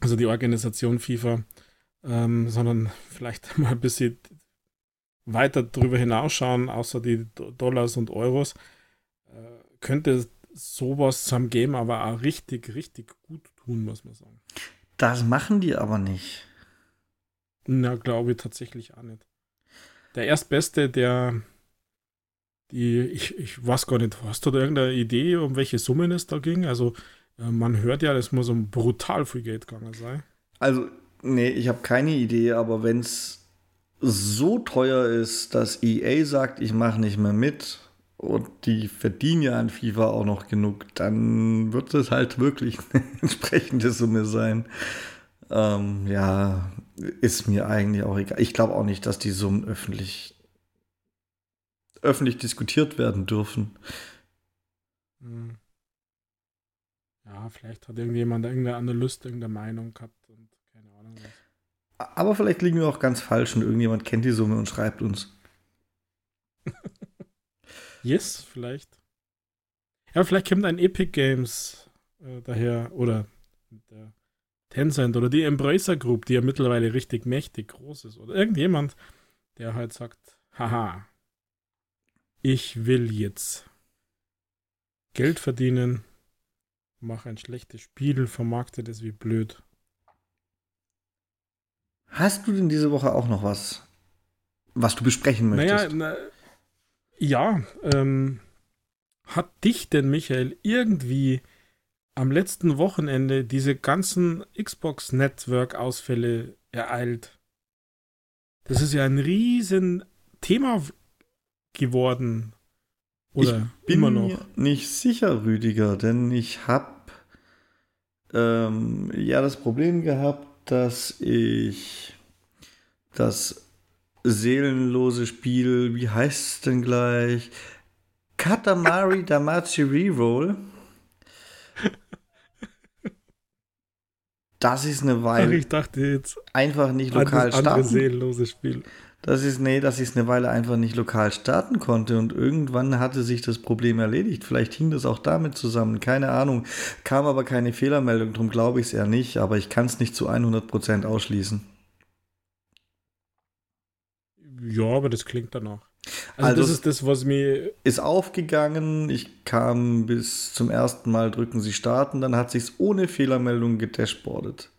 Also die Organisation FIFA, ähm, sondern vielleicht mal ein bisschen weiter darüber hinausschauen, außer die Dollars und Euros. Könnte sowas zum Game aber auch richtig, richtig gut tun, muss man sagen. Das machen die aber nicht. Na, glaube ich tatsächlich auch nicht. Der Erstbeste, der die, ich, ich weiß gar nicht, hast du da irgendeine Idee, um welche Summen es da ging? Also Äh, man hört ja, das muss um brutal viel Geld gegangen sein. Also, nee, ich habe keine Idee, aber wenn es so teuer ist, dass EA sagt, ich mache nicht mehr mit und die verdienen ja an FIFA auch noch genug, dann wird es halt wirklich eine entsprechende Summe sein. Ähm, ja, ist mir eigentlich auch egal. Ich glaube auch nicht, dass die Summen öffentlich öffentlich diskutiert werden dürfen. Hm. Ja, vielleicht hat irgendjemand, irgendein Analyst irgendeine Meinung gehabt und keine Ahnung was. Aber vielleicht liegen wir auch ganz falsch und irgendjemand kennt die Summe und schreibt uns. yes, vielleicht. Ja, vielleicht kommt ein Epic Games äh, daher oder der Tencent oder die Embracer Group, die ja mittlerweile richtig mächtig groß ist oder irgendjemand, der halt sagt, haha, ich will jetzt Geld verdienen, mache ein schlechtes Spiel, vermarkte das wie blöd. Hast du denn diese Woche auch noch was, was du besprechen möchtest? Naja, na, ja, ähm, hat dich denn, Michael, irgendwie am letzten Wochenende diese ganzen Xbox Network-Ausfälle ereilt? Das ist ja ein riesen Thema geworden. Oder ich bin immer noch? Mir nicht sicher, Rüdiger, denn ich habe ähm, ja das Problem gehabt, dass ich das seelenlose Spiel, wie heißt es denn gleich? Katamari Damacy Reroll. Das ist eine Weile. Ach, ich dachte jetzt einfach nicht lokal starten. seelenloses Spiel. Das ist, nee, dass ich es eine Weile einfach nicht lokal starten konnte und irgendwann hatte sich das Problem erledigt. Vielleicht hing das auch damit zusammen, keine Ahnung. Kam aber keine Fehlermeldung, darum glaube ich es eher nicht, aber ich kann es nicht zu 100% ausschließen. Ja, aber das klingt danach. Also, also das ist das, was mir. Ist aufgegangen. Ich kam bis zum ersten Mal drücken Sie starten, dann hat sich ohne Fehlermeldung gedashboardet.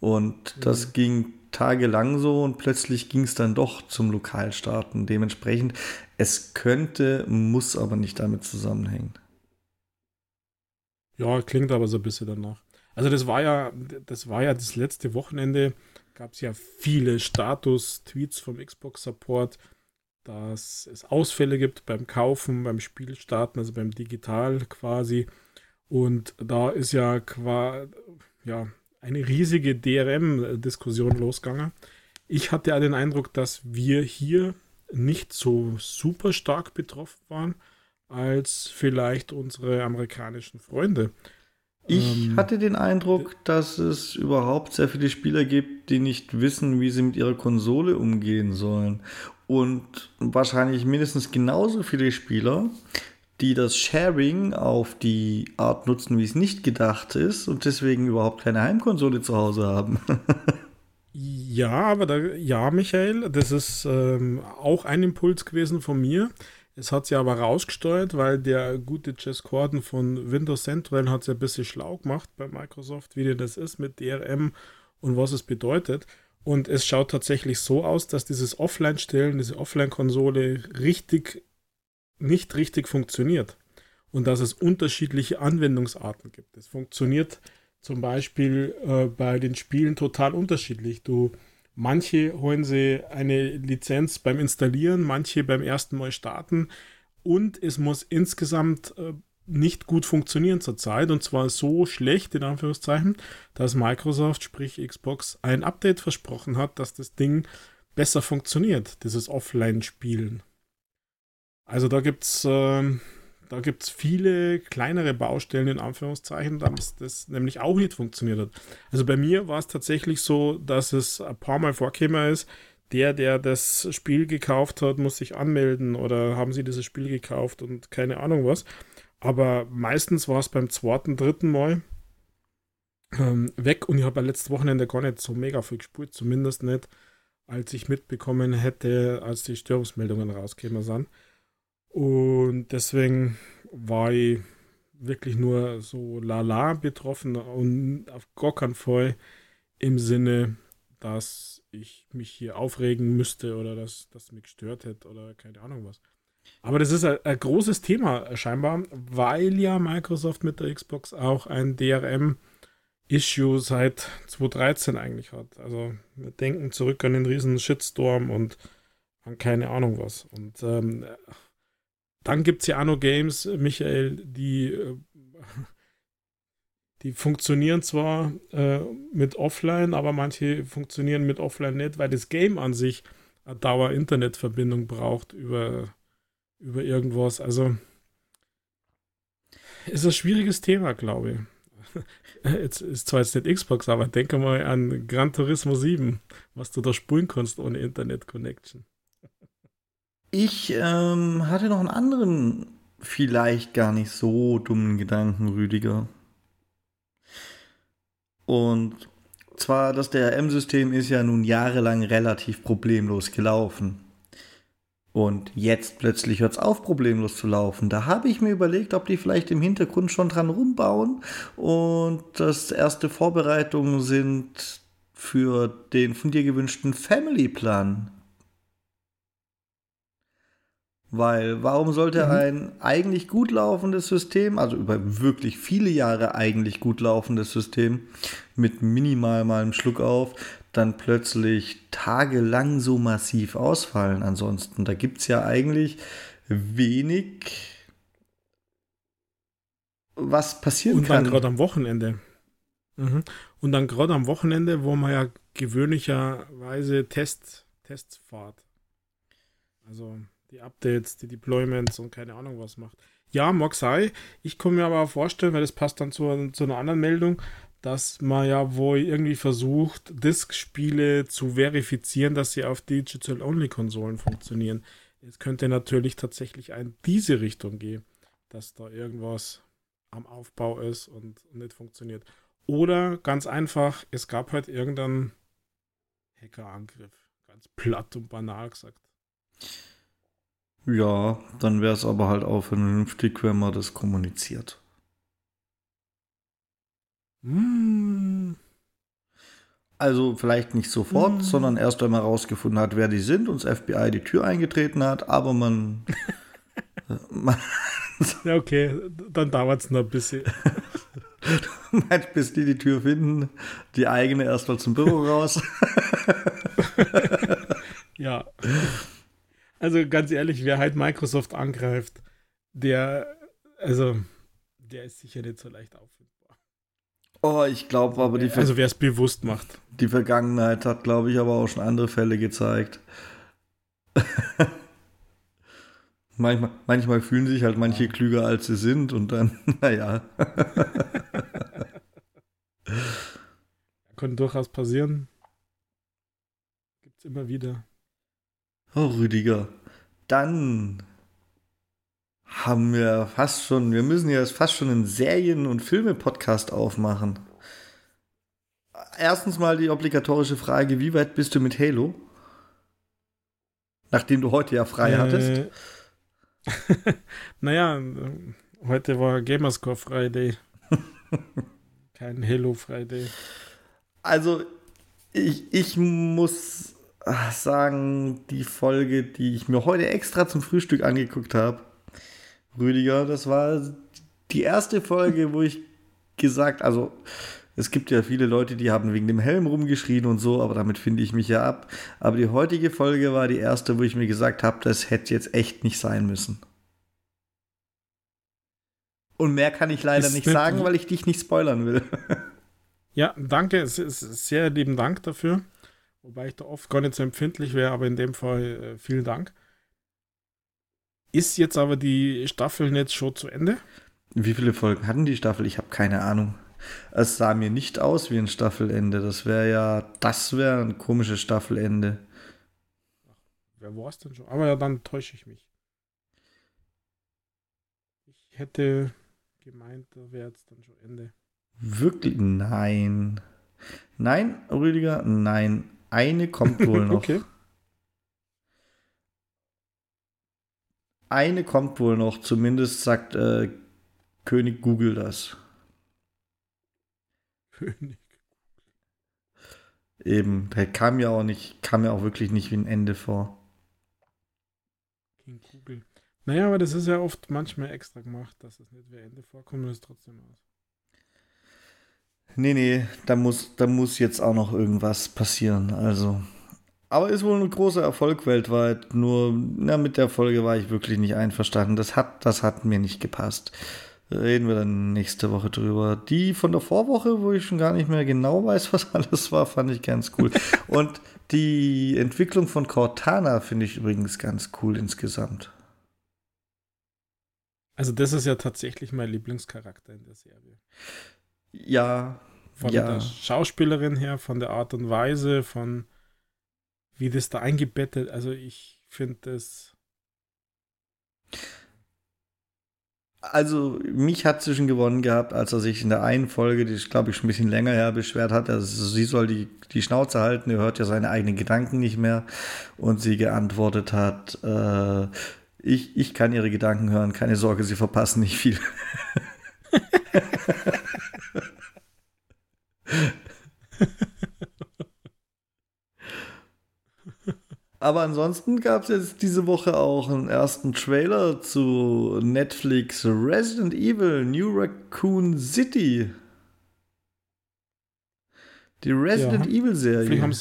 Und das mhm. ging tagelang so und plötzlich ging es dann doch zum Lokalstarten. Dementsprechend, es könnte, muss aber nicht damit zusammenhängen. Ja, klingt aber so ein bisschen danach. Also das war ja, das war ja das letzte Wochenende, gab es ja viele Status-Tweets vom Xbox-Support, dass es Ausfälle gibt beim Kaufen, beim Spielstarten, also beim Digital quasi. Und da ist ja quasi, ja, eine riesige DRM-Diskussion losgegangen. Ich hatte ja den Eindruck, dass wir hier nicht so super stark betroffen waren als vielleicht unsere amerikanischen Freunde. Ich ähm, hatte den Eindruck, dass es überhaupt sehr viele Spieler gibt, die nicht wissen, wie sie mit ihrer Konsole umgehen sollen. Und wahrscheinlich mindestens genauso viele Spieler, die das Sharing auf die Art nutzen, wie es nicht gedacht ist und deswegen überhaupt keine Heimkonsole zu Hause haben. ja, aber da, ja, Michael, das ist ähm, auch ein Impuls gewesen von mir. Es hat sich aber rausgesteuert, weil der gute Jess Corden von Windows Central hat es ja ein bisschen schlau gemacht bei Microsoft, wie das ist mit DRM und was es bedeutet. Und es schaut tatsächlich so aus, dass dieses Offline-Stellen, diese Offline-Konsole richtig nicht richtig funktioniert und dass es unterschiedliche Anwendungsarten gibt. Es funktioniert zum Beispiel äh, bei den Spielen total unterschiedlich. Du, manche holen sie eine Lizenz beim Installieren, manche beim ersten Mal starten und es muss insgesamt äh, nicht gut funktionieren zurzeit und zwar so schlecht in Anführungszeichen, dass Microsoft, sprich Xbox, ein Update versprochen hat, dass das Ding besser funktioniert, dieses Offline-Spielen. Also da gibt es äh, da gibt's viele kleinere Baustellen in Anführungszeichen, dass das nämlich auch nicht funktioniert hat. Also bei mir war es tatsächlich so, dass es ein paar Mal vorgekommen ist, der, der das Spiel gekauft hat, muss sich anmelden oder haben sie dieses Spiel gekauft und keine Ahnung was. Aber meistens war es beim zweiten, dritten Mal ähm, weg und ich habe ja letztes Wochenende gar nicht so mega viel gespielt, zumindest nicht, als ich mitbekommen hätte, als die Störungsmeldungen rausgekommen sind. Und deswegen war ich wirklich nur so lala betroffen und auf gar keinen Fall im Sinne, dass ich mich hier aufregen müsste oder dass das mich gestört hätte oder keine Ahnung was. Aber das ist ein, ein, großes Thema scheinbar, weil ja Microsoft mit der Xbox auch ein DRM-Issue seit 2013 eigentlich hat. Also wir denken zurück an den riesen Shitstorm und an keine Ahnung was. Und ähm, dann gibt es ja auch noch Games, Michael, die, äh, die funktionieren zwar äh, mit Offline, aber manche funktionieren mit Offline nicht, weil das Game an sich eine Dauer-Internetverbindung braucht über, über irgendwas. Also ist ein schwieriges Thema, glaube ich. Jetzt ist zwar jetzt nicht Xbox, aber denke mal an Gran Turismo 7, was du da spulen kannst ohne Internet-Connection. Ich ähm, hatte noch einen anderen, vielleicht gar nicht so dummen Gedanken, Rüdiger. Und zwar, das DRM-System ist ja nun jahrelang relativ problemlos gelaufen. Und jetzt plötzlich hört es auf, problemlos zu laufen. Da habe ich mir überlegt, ob die vielleicht im Hintergrund schon dran rumbauen und das erste Vorbereitungen sind für den von dir gewünschten Family-Plan. Weil warum sollte mhm. ein eigentlich gut laufendes System, also über wirklich viele Jahre eigentlich gut laufendes System, mit minimal mal einem Schluck auf, dann plötzlich tagelang so massiv ausfallen? Ansonsten, da gibt es ja eigentlich wenig, was passieren Und kann. Und dann gerade am Wochenende. Mhm. Und dann gerade am Wochenende, wo man ja gewöhnlicherweise Test, Tests fahrt. Also die Updates, die Deployments und keine Ahnung was macht. Ja, mag sei. Ich kann mir aber auch vorstellen, weil das passt dann zu, zu einer anderen Meldung, dass man ja wohl irgendwie versucht, Disk-Spiele zu verifizieren, dass sie auf Digital-Only-Konsolen funktionieren. Es könnte natürlich tatsächlich in diese Richtung gehen, dass da irgendwas am Aufbau ist und nicht funktioniert. Oder ganz einfach, es gab halt irgendeinen Hackerangriff. Ganz platt und banal gesagt. Ja, dann wäre es aber halt auch vernünftig, wenn man das kommuniziert. Mm. Also vielleicht nicht sofort, mm. sondern erst wenn man herausgefunden hat, wer die sind und das FBI die Tür eingetreten hat, aber man. man ja, okay, dann dauert es noch ein bisschen. du meinst, bis die die Tür finden, die eigene erst mal zum Büro raus. ja. Also ganz ehrlich, wer halt Microsoft angreift, der, also, der ist sicher nicht so leicht auffindbar. Oh, ich glaube aber die. Ver also wer es bewusst macht. Die Vergangenheit hat, glaube ich, aber auch schon andere Fälle gezeigt. manchmal, manchmal fühlen sich halt manche klüger, als sie sind und dann, naja. Kann durchaus passieren. Gibt's immer wieder. Oh, Rüdiger. Dann haben wir fast schon, wir müssen ja fast schon einen Serien- und Filme-Podcast aufmachen. Erstens mal die obligatorische Frage, wie weit bist du mit Halo? Nachdem du heute ja frei äh, hattest. naja, heute war Gamerscore Friday. Kein Halo Friday. Also, ich, ich muss sagen, die Folge, die ich mir heute extra zum Frühstück angeguckt habe, Rüdiger, das war die erste Folge, wo ich gesagt, also es gibt ja viele Leute, die haben wegen dem Helm rumgeschrien und so, aber damit finde ich mich ja ab. Aber die heutige Folge war die erste, wo ich mir gesagt habe, das hätte jetzt echt nicht sein müssen. Und mehr kann ich leider ist nicht sagen, weil ich dich nicht spoilern will. Ja, danke, sehr lieben Dank dafür. Wobei ich da oft gar nicht so empfindlich wäre, aber in dem Fall äh, vielen Dank. Ist jetzt aber die Staffel jetzt schon zu Ende? Wie viele Folgen hatten die Staffel? Ich habe keine Ahnung. Es sah mir nicht aus wie ein Staffelende. Das wäre ja, das wäre ein komisches Staffelende. Ach, wer war es denn schon? Aber ja, dann täusche ich mich. Ich hätte gemeint, da wäre jetzt dann schon Ende. Wirklich? Nein. Nein, Rüdiger, nein. Eine kommt wohl noch. okay. Eine kommt wohl noch, zumindest sagt äh, König Google das. König. Eben, der kam ja auch nicht, kam ja auch wirklich nicht wie ein Ende vor. King Google. Naja, aber das ist ja oft manchmal extra gemacht, dass es nicht wie Ende vorkommt und es trotzdem aus. Nee, nee, da muss, da muss jetzt auch noch irgendwas passieren. Also. Aber ist wohl ein großer Erfolg weltweit. Nur na, mit der Folge war ich wirklich nicht einverstanden. Das hat, das hat mir nicht gepasst. Reden wir dann nächste Woche drüber. Die von der Vorwoche, wo ich schon gar nicht mehr genau weiß, was alles war, fand ich ganz cool. Und die Entwicklung von Cortana finde ich übrigens ganz cool insgesamt. Also, das ist ja tatsächlich mein Lieblingscharakter in der Serie. Ja. Von ja. der Schauspielerin her, von der Art und Weise, von wie das da eingebettet. Also, ich finde das. Also, mich hat sie schon gewonnen gehabt, als er sich in der einen Folge, die ist, glaube ich, schon ein bisschen länger her, beschwert hat. Also, sie soll die, die Schnauze halten, er hört ja seine eigenen Gedanken nicht mehr. Und sie geantwortet hat, äh, ich, ich kann ihre Gedanken hören, keine Sorge, sie verpassen nicht viel. Aber ansonsten gab es jetzt diese Woche auch einen ersten Trailer zu Netflix Resident Evil New Raccoon City. Die Resident Ja. Evil Serie.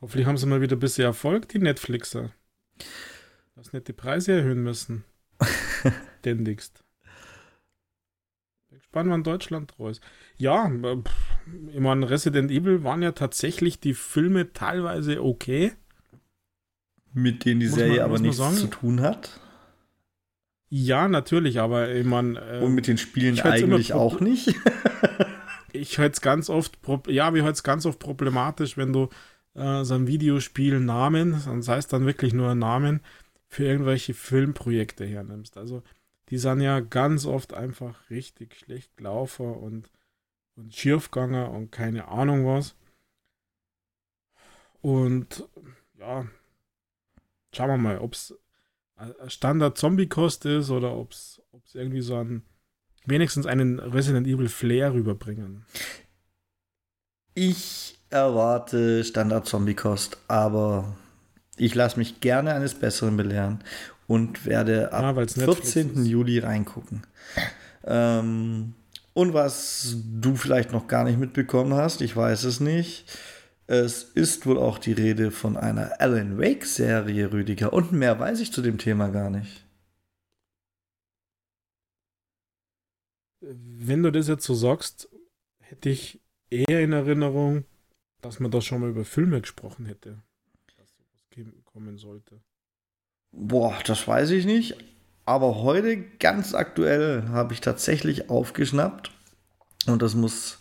hoffentlich haben sie mal wieder ein bisschen Erfolg, die Netflixer. Dass nicht die Preise erhöhen müssen. Ständigst. Bin gespannt, wann Deutschland treu ist. Ja, pff, ich meine, Resident Evil waren ja tatsächlich die Filme teilweise okay. Mit denen die Muss Serie man- aber nichts sagen. zu tun hat. Ja, natürlich, aber ich meine, äh, Und mit den Spielen eigentlich auch nicht. ich halte es ganz oft, ja, wir halte es ganz oft problematisch, wenn du äh, so ein Videospiel Namen, das heißt dann wirklich nur Namen, für irgendwelche Filmprojekte hernimmst. Also die sind ja ganz oft einfach richtig schlecht gelaufen und, und Schiefganger und keine Ahnung was. Und ja, schauen wir mal, ob es Standard-Zombie-Kost ist oder ob es irgendwie so ein wenigstens einen Resident Evil Flair rüberbringen. Ich erwarte Standard-Zombie-Kost, aber ich lasse mich gerne eines Besseren belehren und werde ab Ja, weil's Netflix 14. ist. Juli reingucken. Ähm, und was du vielleicht noch gar nicht mitbekommen hast, ich weiß es nicht. Es ist wohl auch die Rede von einer Alan Wake-Serie, Rüdiger. Und mehr weiß ich zu dem Thema gar nicht. Wenn du das jetzt so sagst, hätte ich eher in Erinnerung, dass man da schon mal über Filme gesprochen hätte. Dass sowas kommen sollte. Boah, das weiß ich nicht. Aber heute ganz aktuell habe ich tatsächlich aufgeschnappt. Und das muss,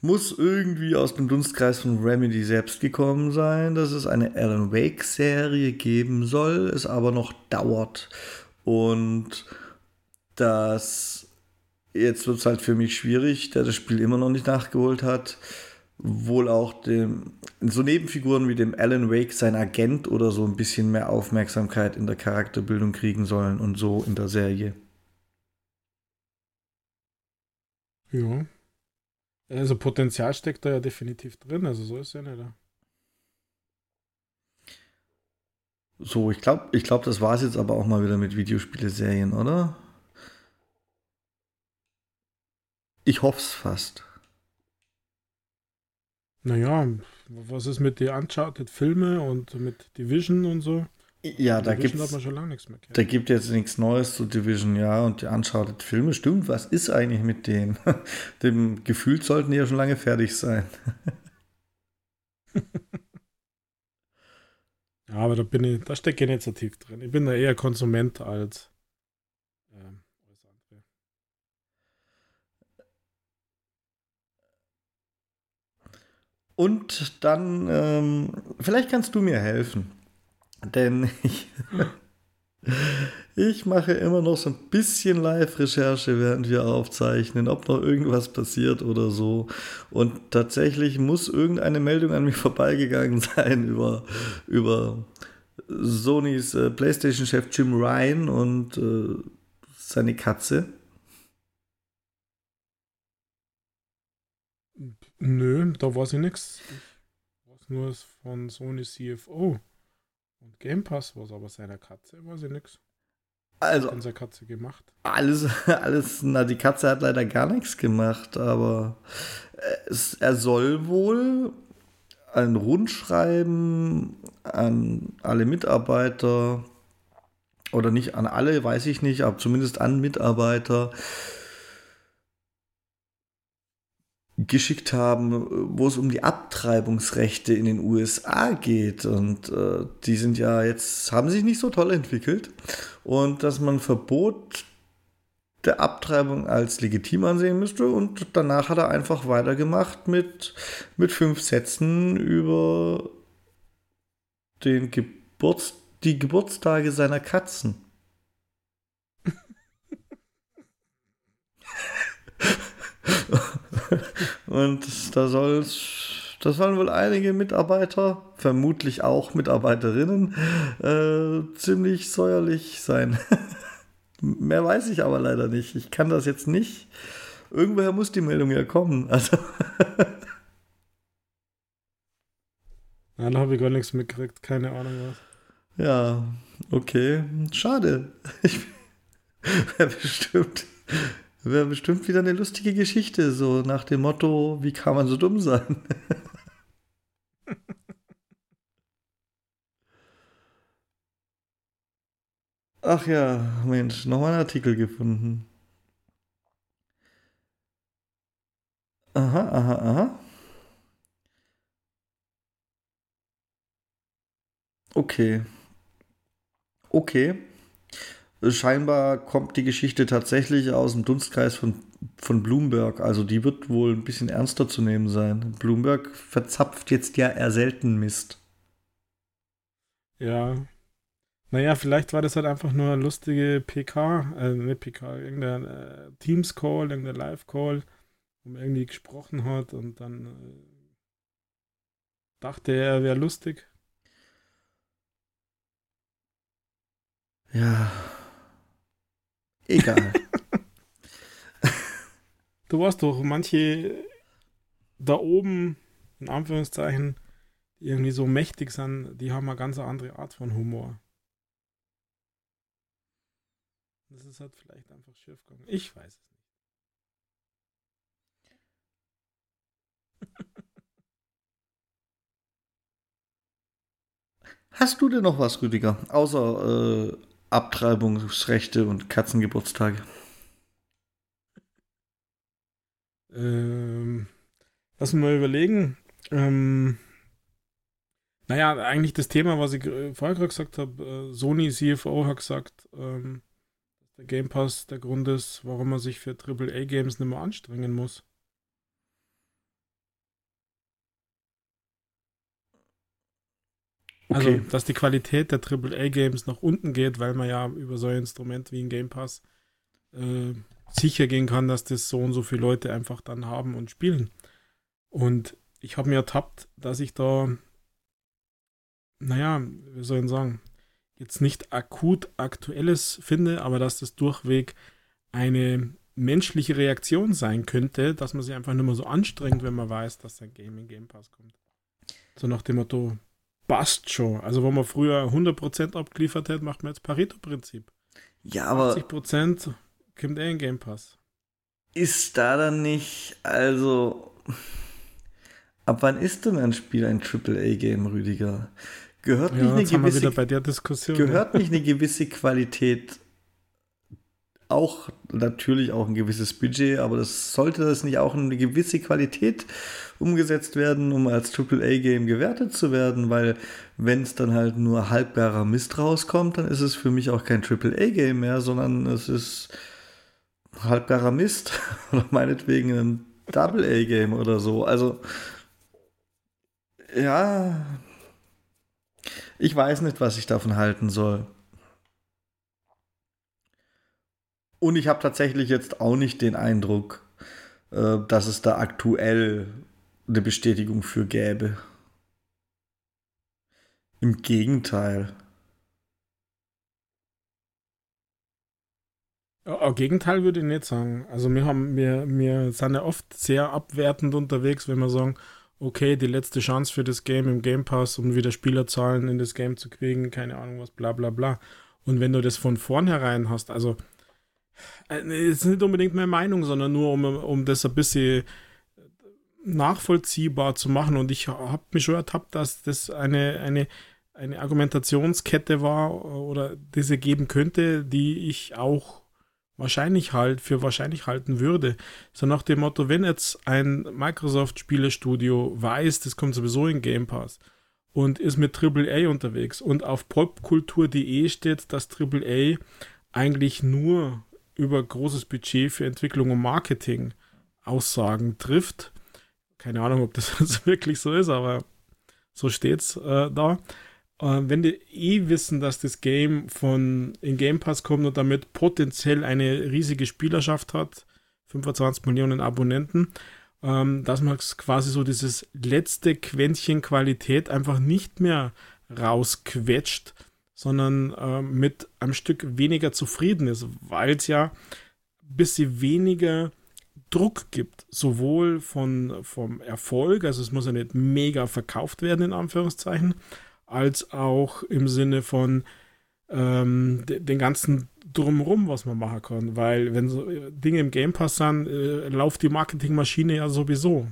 muss irgendwie aus dem Dunstkreis von Remedy selbst gekommen sein, dass es eine Alan Wake-Serie geben soll, es aber noch dauert. Und das jetzt wird es halt für mich schwierig, der das Spiel immer noch nicht nachgeholt hat. Wohl auch dem, so Nebenfiguren wie dem Alan Wake, sein Agent oder so ein bisschen mehr Aufmerksamkeit in der Charakterbildung kriegen sollen und so in der Serie. Ja. Also Potenzial steckt da ja definitiv drin, also so ist ja nicht. So, ich glaube, ich glaub, das war es jetzt aber auch mal wieder mit Videospiele-Serien, oder? Ich hoffe es fast. Naja, was ist mit den Uncharted-Filme und mit Division und so? Ja, da hat man schon lange nichts mehr gehört. da gibt jetzt nichts Neues zu Division, ja, und die anschaut Filme, stimmt, was ist eigentlich mit denen? Dem Gefühl sollten die ja schon lange fertig sein. Ja, aber da bin ich, da stecke ich nicht so tief drin. Ich bin da eher Konsument als ähm, alles andere. Und dann, ähm, vielleicht kannst du mir helfen. Denn ich, ich mache immer noch so ein bisschen Live-Recherche, während wir aufzeichnen, ob noch irgendwas passiert oder so. Und tatsächlich muss irgendeine Meldung an mir vorbeigegangen sein über, über Sonys äh, PlayStation-Chef Jim Ryan und äh, seine Katze. Nö, da weiß ich nichts. Ich weiß nur von Sony CFO. Und Game Pass war es aber seiner Katze, weiß ich nix. Also, Was hat seine Katze gemacht? alles, alles, na, die Katze hat leider gar nichts gemacht, aber es, er soll wohl ein Rundschreiben an alle Mitarbeiter oder nicht an alle, weiß ich nicht, aber zumindest an Mitarbeiter geschickt haben, wo es um die Abtreibungsrechte in den USA geht. Und äh, die sind ja jetzt, haben sich nicht so toll entwickelt. Und dass man Verbot der Abtreibung als legitim ansehen müsste. Und danach hat er einfach weitergemacht mit, mit fünf Sätzen über den Geburts, die Geburtstage seiner Katzen. Und da soll es, das sollen wohl einige Mitarbeiter, vermutlich auch Mitarbeiterinnen, äh, ziemlich säuerlich sein. Mehr weiß ich aber leider nicht. Ich kann das jetzt nicht. Irgendwoher muss die Meldung ja kommen. Also. Nein, habe ich gar nichts mitgekriegt, keine Ahnung was. Ja, okay. Schade. Ich wäre bestimmt, wär bestimmt wieder eine lustige Geschichte, so nach dem Motto, wie kann man so dumm sein? Ach ja, Mensch, nochmal einen Artikel gefunden. Aha, aha, aha. Okay. Okay. Scheinbar kommt die Geschichte tatsächlich aus dem Dunstkreis von, von Bloomberg. Also die wird wohl ein bisschen ernster zu nehmen sein. Bloomberg verzapft jetzt ja eher selten Mist. Ja. Naja, vielleicht war das halt einfach nur eine lustige PK, äh, nicht PK, irgendein äh, Teams-Call, irgendein Live-Call, wo man irgendwie gesprochen hat und dann äh, dachte er, er wäre lustig. Ja. Egal. Du weißt doch, manche da oben, in Anführungszeichen, die irgendwie so mächtig sind, die haben eine ganz andere Art von Humor. Das ist halt vielleicht einfach schief gegangen. Ich weiß es nicht. Hast du denn noch was, Rüdiger? Außer äh, Abtreibungsrechte und Katzengeburtstage. Ähm, lass uns mal überlegen. Ähm, naja, eigentlich das Thema, was ich äh, vorher gerade gesagt habe, äh, Sony CFO hat gesagt, ähm, dass der Game Pass der Grund ist, warum man sich für AAA-Games nicht mehr anstrengen muss. Also, Okay. dass die Qualität der AAA-Games nach unten geht, weil man ja über so ein Instrument wie ein Game Pass äh, sicher gehen kann, dass das so und so viele Leute einfach dann haben und spielen. Und ich habe mir ertappt, dass ich da, naja, wie soll ich sagen, jetzt nicht akut aktuelles finde, aber dass das durchweg eine menschliche Reaktion sein könnte, dass man sich einfach nicht mehr so anstrengt, wenn man weiß, dass ein Game in Game Pass kommt. So nach dem Motto, passt schon. Also, wo man früher 100% abgeliefert hat, macht man jetzt Pareto-Prinzip. Ja, aber 80% kommt eh in Game Pass. ist da dann nicht, also, ab wann ist denn ein Spiel ein AAA-Game, Rüdiger? Gehört nicht Ja, eine haben wir gewisse gehört nicht eine gewisse Qualität auch natürlich auch ein gewisses Budget, aber das sollte das nicht auch in eine gewisse Qualität umgesetzt werden, um als AAA-Game gewertet zu werden, weil wenn es dann halt nur halbgarer Mist rauskommt, dann ist es für mich auch kein AAA-Game mehr, sondern es ist halbgarer Mist oder meinetwegen ein Double-A-Game oder so. Also ja, ich weiß nicht, was ich davon halten soll. Und ich habe tatsächlich jetzt auch nicht den Eindruck, äh, dass es da aktuell eine Bestätigung für gäbe. Im Gegenteil. Ja, Gegenteil würde ich nicht sagen. Also wir haben, wir, wir sind ja oft sehr abwertend unterwegs, wenn wir sagen, okay, die letzte Chance für das Game im Game Pass, um wieder Spielerzahlen in das Game zu kriegen, keine Ahnung was, bla bla bla. Und wenn du das von vornherein hast, also ist nicht unbedingt meine Meinung, sondern nur um, um das ein bisschen nachvollziehbar zu machen. Und ich habe mich schon ertappt, dass das eine, eine, eine Argumentationskette war oder diese geben könnte, die ich auch wahrscheinlich halt für wahrscheinlich halten würde. So nach dem Motto, wenn jetzt ein Microsoft-Spielestudio weiß, das kommt sowieso in Game Pass und ist mit AAA unterwegs und auf popkultur.de steht, dass AAA eigentlich nur über großes Budget für Entwicklung und Marketing Aussagen trifft. Keine Ahnung, ob das wirklich so ist, aber so steht's äh, da. Äh, wenn die eh wissen, dass das Game von in Game Pass kommt und damit potenziell eine riesige Spielerschaft hat, 25 Millionen Abonnenten, ähm, dass man quasi so dieses letzte Quäntchen Qualität einfach nicht mehr rausquetscht, sondern äh, mit einem Stück weniger zufrieden ist, weil es ja ein bisschen weniger Druck gibt, sowohl von, vom Erfolg, also es muss ja nicht mega verkauft werden, in Anführungszeichen, als auch im Sinne von ähm, den ganzen Drumherum, was man machen kann. Weil, wenn so äh, Dinge im Game Pass sind, äh, läuft die Marketingmaschine ja sowieso.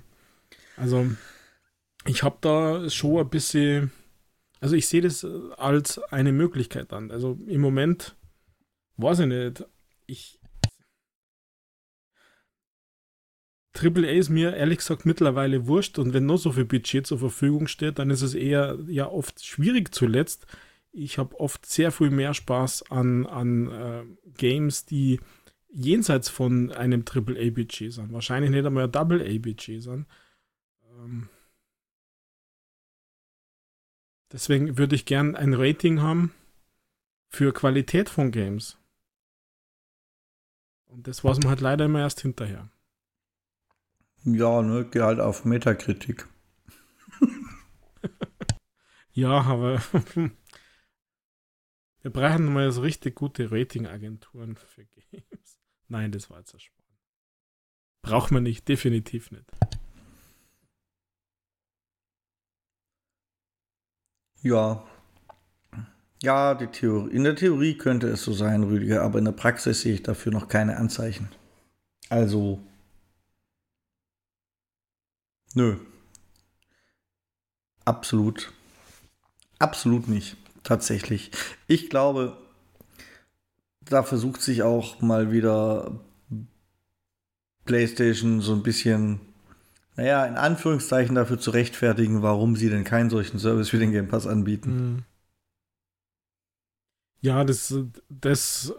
Also, ich habe da schon ein bisschen also ich sehe das äh, als eine Möglichkeit an. Also im Moment, weiß ich nicht, ich. Triple A ist mir ehrlich gesagt mittlerweile wurscht und wenn noch so viel Budget zur Verfügung steht, dann ist es eher ja oft schwierig zuletzt. Ich habe oft sehr viel mehr Spaß an, an äh, Games, die jenseits von einem Triple A Budget sind. Wahrscheinlich nicht einmal ein Double A Budget sind. Ähm, Deswegen würde ich gern ein Rating haben für Qualität von Games. Und das weiß man halt leider immer erst hinterher. Ja, ne, geh halt auf Metakritik. ja, aber wir brauchen mal so richtig gute Ratingagenturen für Games. Nein, das war jetzt ein Spaß. Braucht man nicht, definitiv nicht. Ja. Ja, die Theorie. In der Theorie könnte es so sein, Rüdiger, aber in der Praxis sehe ich dafür noch keine Anzeichen. Also. Nö. Absolut. Absolut nicht. Tatsächlich. Ich glaube, da versucht sich auch mal wieder PlayStation so ein bisschen naja, in Anführungszeichen dafür zu rechtfertigen, warum sie denn keinen solchen Service wie den Game Pass anbieten. Mhm. Ja, das, das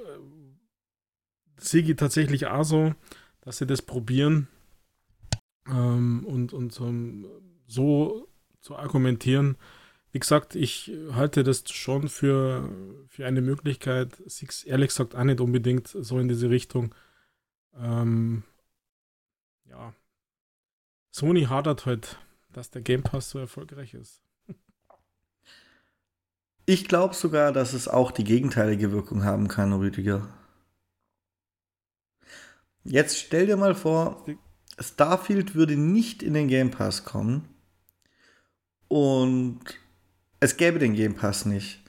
sehe ich tatsächlich auch so, dass sie das probieren ähm, und, und um, so zu argumentieren. Wie gesagt, ich halte das schon für, für eine Möglichkeit, sich ehrlich gesagt auch nicht unbedingt so in diese Richtung. Ähm, Sony hadert halt, dass der Game Pass so erfolgreich ist. Ich glaube sogar, dass es auch die gegenteilige Wirkung haben kann, Rüdiger. Jetzt stell dir mal vor, Starfield würde nicht in den Game Pass kommen und es gäbe den Game Pass nicht.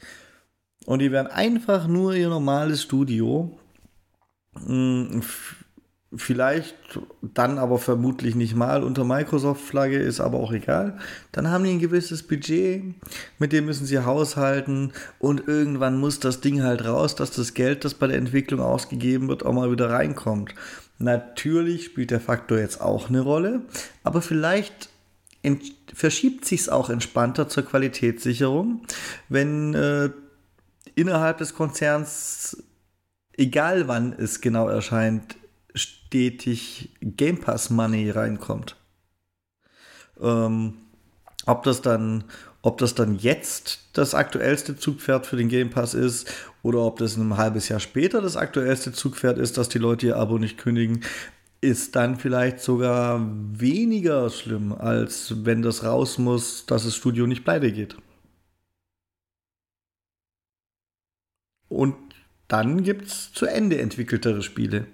Und die wären einfach nur ihr normales Studio hm, Vielleicht dann aber vermutlich nicht mal unter Microsoft-Flagge, ist aber auch egal. Dann haben die ein gewisses Budget, mit dem müssen sie haushalten und irgendwann muss das Ding halt raus, dass das Geld, das bei der Entwicklung ausgegeben wird, auch mal wieder reinkommt. Natürlich spielt der Faktor jetzt auch eine Rolle, aber vielleicht verschiebt sich es auch entspannter zur Qualitätssicherung, wenn äh, innerhalb des Konzerns, egal wann es genau erscheint, stetig Game Pass Money reinkommt. Ähm, ob das dann, ob das dann jetzt das aktuellste Zugpferd für den Game Pass ist oder ob das ein halbes Jahr später das aktuellste Zugpferd ist, dass die Leute ihr Abo nicht kündigen, ist dann vielleicht sogar weniger schlimm, als wenn das raus muss, dass das Studio nicht pleite geht. Und dann gibt es zu Ende entwickeltere Spiele.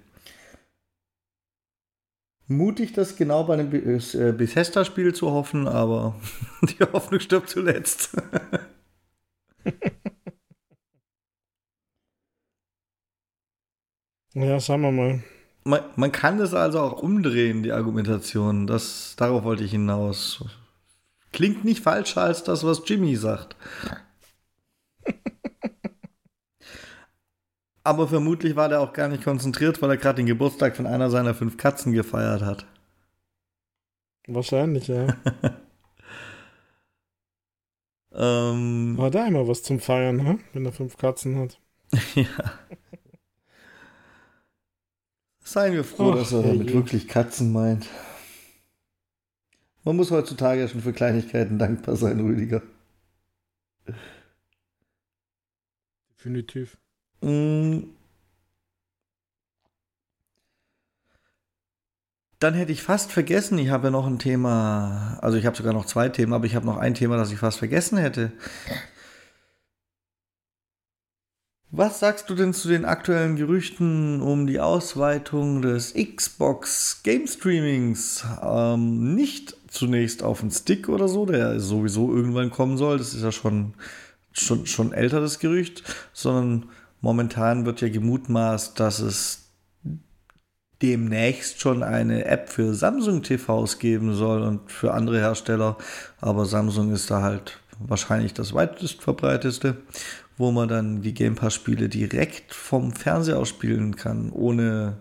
Mutig, das genau bei einem äh, Bethesda-Spiel zu hoffen, aber die Hoffnung stirbt zuletzt. ja, sagen wir mal. Man, man kann es also auch umdrehen, die Argumentation. Das, darauf wollte ich hinaus. Klingt nicht falscher als das, was Jimmy sagt. Aber vermutlich war der auch gar nicht konzentriert, weil er gerade den Geburtstag von einer seiner fünf Katzen gefeiert hat. Wahrscheinlich, ja. ähm, Hat er immer was zum Feiern, ne? wenn er fünf Katzen hat. ja. Seien wir froh, Ach, dass er damit je. wirklich Katzen meint. Man muss heutzutage ja schon für Kleinigkeiten dankbar sein, Rüdiger. Definitiv. Mm. Dann hätte ich fast vergessen, ich habe ja noch ein Thema, also ich habe sogar noch zwei Themen, aber ich habe noch ein Thema, das ich fast vergessen hätte. Was sagst du denn zu den aktuellen Gerüchten um die Ausweitung des Xbox Game Streamings? Ähm, nicht zunächst auf den Stick oder so, der sowieso irgendwann kommen soll, das ist ja schon, schon, schon älter das Gerücht, sondern momentan wird ja gemutmaßt, dass es demnächst schon eine App für Samsung TVs geben soll und für andere Hersteller, aber Samsung ist da halt wahrscheinlich das weitest verbreiteste wo man dann die Game Pass-Spiele direkt vom Fernseher aus spielen kann, ohne,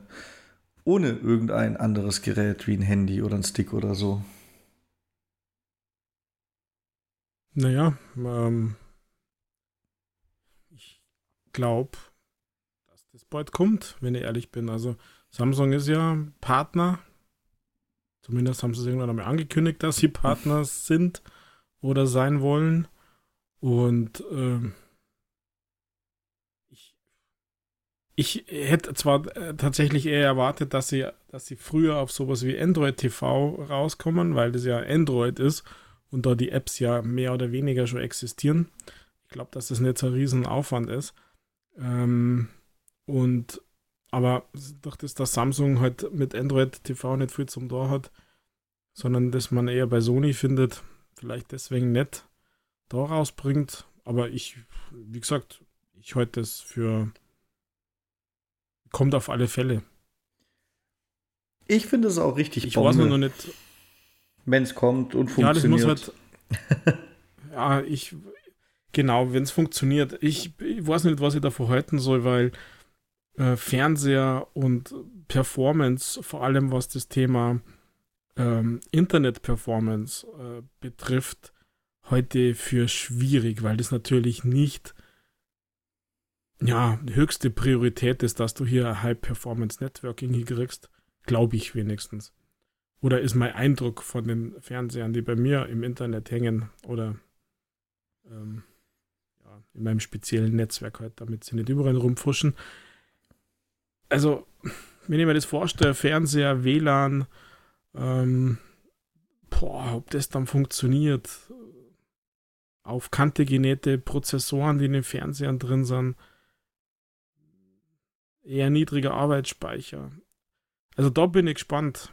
ohne irgendein anderes Gerät wie ein Handy oder ein Stick oder so. Naja, ähm, glaube, dass das bald kommt, wenn ich ehrlich bin. Also Samsung ist ja Partner. Zumindest haben sie es irgendwann einmal angekündigt, dass sie Partner sind oder sein wollen. Und ähm, Ich hätte zwar äh, tatsächlich eher erwartet, dass sie, dass sie früher auf sowas wie Android TV rauskommen, weil das ja Android ist und da die Apps ja mehr oder weniger schon existieren. Ich glaube, dass das nicht so ein Riesenaufwand ist. Ähm, und aber durch das, dass Samsung halt mit Android TV nicht viel zum Tor hat, sondern dass man eher bei Sony findet, vielleicht deswegen nicht da rausbringt. Aber ich, wie gesagt, ich halte das für Kommt auf alle Fälle. Ich finde es auch richtig Ich Bombe, weiß nur noch nicht. Wenn es kommt und funktioniert. Ja, das muss halt. ja, ich. Genau, wenn es funktioniert. Ich, ich, weiß nicht, was ich davor halten soll, weil äh, Fernseher und Performance, vor allem was das Thema ähm, Internet-Performance äh, betrifft, heute für schwierig, weil das natürlich nicht ja, höchste Priorität ist, dass du hier High-Performance Networking hinkriegst. Glaube ich wenigstens. Oder ist mein Eindruck von den Fernsehern, die bei mir im Internet hängen oder ähm, in meinem speziellen Netzwerk halt, damit sie nicht überall rumfuschen. Also, wenn ich mir das vorstelle, Fernseher, WLAN, ähm, boah, ob das dann funktioniert, auf Kante genähte Prozessoren, die in den Fernsehern drin sind, eher niedriger Arbeitsspeicher. Also da bin ich gespannt,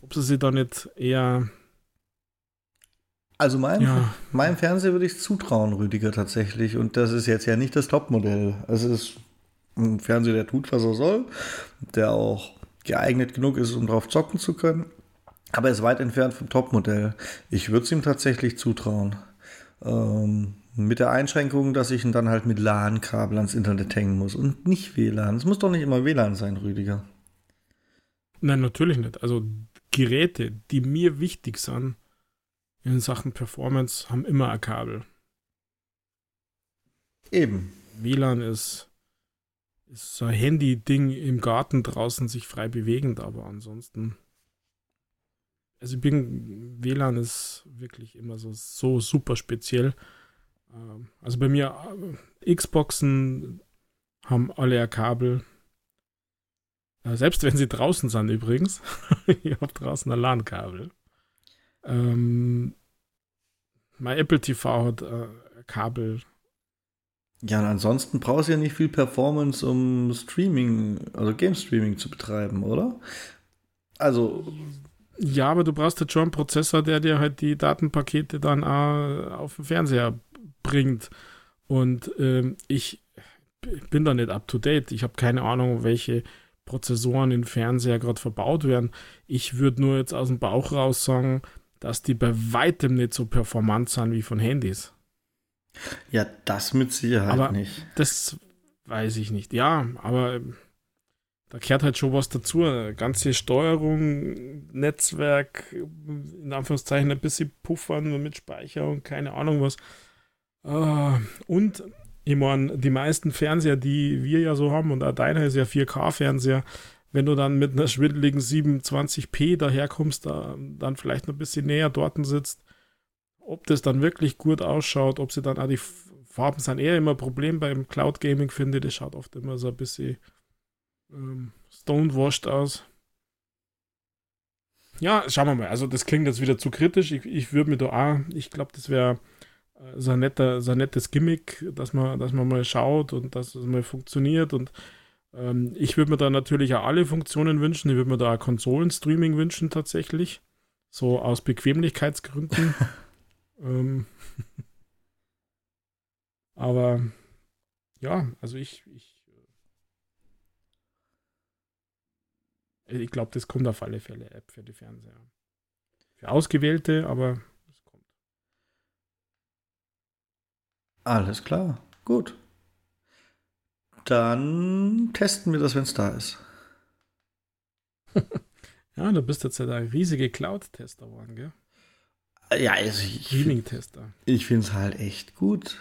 ob sie sich da nicht eher. Also mein, ja. meinem Fernseher würde ich zutrauen, Rüdiger, tatsächlich. Und das ist jetzt ja nicht das Topmodell. Also es ist ein Fernseher, der tut, was er soll, der auch geeignet genug ist, um drauf zocken zu können. Aber er ist weit entfernt vom Topmodell. Ich würde es ihm tatsächlich zutrauen. Ähm, mit der Einschränkung, dass ich ihn dann halt mit LAN-Kabel ans Internet hängen muss und nicht WLAN. Es muss doch nicht immer WLAN sein, Rüdiger. Nein, natürlich nicht. Also Geräte, die mir wichtig sind in Sachen Performance, haben immer ein Kabel. Eben. WLAN ist, ist so ein Handy-Ding im Garten draußen sich frei bewegend, aber ansonsten. Also ich bin, WLAN ist wirklich immer so, so super speziell. Ähm, also bei mir, äh, Xboxen haben alle ein Kabel. Äh, selbst wenn sie draußen sind übrigens. ich habe draußen ein LAN-Kabel. Ähm, mein Apple TV hat äh, Kabel. Ja, und ansonsten brauchst du ja nicht viel Performance, um Streaming, also Game Streaming zu betreiben, oder? Also. Ja, aber du brauchst jetzt schon einen Prozessor, der dir halt die Datenpakete dann auch auf den Fernseher bringt. Und ähm, ich bin da nicht up to date. Ich habe keine Ahnung, welche Prozessoren in Fernseher gerade verbaut werden. Ich würde nur jetzt aus dem Bauch raus sagen, dass die bei weitem nicht so performant sind wie von Handys. Ja, das mit Sicherheit aber nicht. Das weiß ich nicht. Ja, aber da kehrt halt schon was dazu. Ganze Steuerung, Netzwerk, in Anführungszeichen ein bisschen puffern mit Speicher und keine Ahnung was. Ah, und ich meine, die meisten Fernseher, die wir ja so haben, und auch deiner ist ja 4K-Fernseher, wenn du dann mit einer schwindeligen 27p daherkommst, da, dann vielleicht noch ein bisschen näher dort sitzt, ob das dann wirklich gut ausschaut, ob sie dann auch die Farben sind eher immer ein Problem beim Cloud Gaming, finde ich. Das schaut oft immer so ein bisschen ähm, stonewashed aus. Ja, schauen wir mal. Also, das klingt jetzt wieder zu kritisch. Ich, ich würde mir da auch, ich glaube, das wäre äh, so ein, so ein nettes Gimmick, dass man, dass man mal schaut und dass es mal funktioniert. Und ähm, ich würde mir da natürlich auch alle Funktionen wünschen. Ich würde mir da Konsolen-Streaming wünschen, tatsächlich. So aus Bequemlichkeitsgründen. ähm, aber ja, also ich, ich, äh, ich glaube, das kommt auf alle Fälle App für die Fernseher. Für Ausgewählte, aber Alles klar, gut. Dann testen wir das, wenn es da ist. ja, du bist jetzt ja der riesige Cloud-Tester geworden, gell? Ja, also ich, Streaming-Tester. Ich finde es halt echt gut.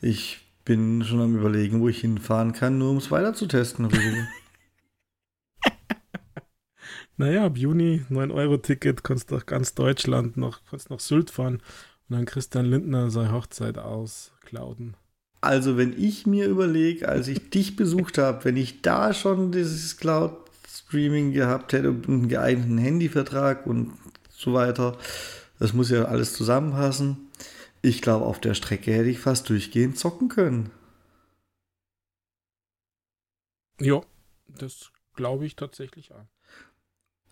Ich bin schon am überlegen, wo ich hinfahren kann, nur um es weiter zu testen. naja, ab Juni 9-Euro-Ticket, kannst du durch ganz Deutschland noch, kannst nach Sylt fahren und dann Christian Lindner seine Hochzeit ausklauden. Also, wenn ich mir überlege, als ich dich besucht habe, wenn ich da schon dieses Cloud-Streaming gehabt hätte und einen geeigneten Handyvertrag und so weiter, das muss ja alles zusammenpassen. Ich glaube, auf der Strecke hätte ich fast durchgehend zocken können. Ja, das glaube ich tatsächlich auch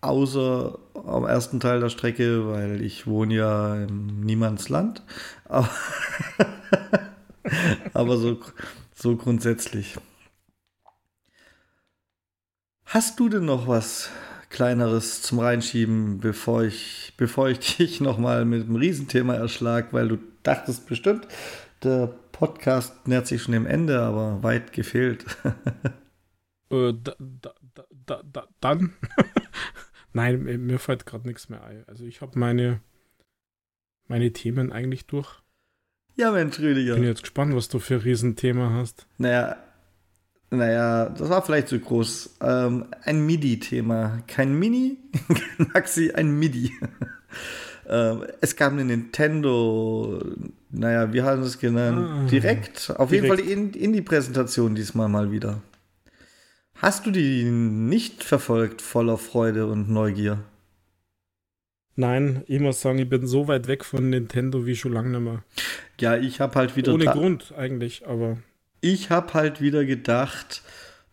außer am ersten Teil der Strecke, weil ich wohne ja im Niemandsland. Aber, aber so, so grundsätzlich. Hast du denn noch was Kleineres zum Reinschieben, bevor ich, bevor ich dich nochmal mit einem Riesenthema erschlag, weil du dachtest bestimmt, der Podcast nähert sich schon dem Ende, aber weit gefehlt. äh, da, da, da, dann Nein, mir fällt gerade nichts mehr ein. Also ich habe meine, meine Themen eigentlich durch. Ja, Mensch, Rüdiger. Bin jetzt gespannt, was du für ein Riesenthema hast. Naja, naja, das war vielleicht zu groß. Ähm, ein MIDI-Thema. Kein Mini, kein Maxi, ein MIDI. ähm, es gab eine Nintendo, naja, wie haben es genannt? Ah, direkt. Auf direkt. jeden Fall in, in die Präsentation diesmal mal wieder. Hast du die nicht verfolgt, voller Freude und Neugier? Nein, ich muss sagen, ich bin so weit weg von Nintendo wie schon lange nicht mehr. Ja, ich habe halt wieder. Ohne Grund eigentlich, aber. Ich habe halt wieder gedacht,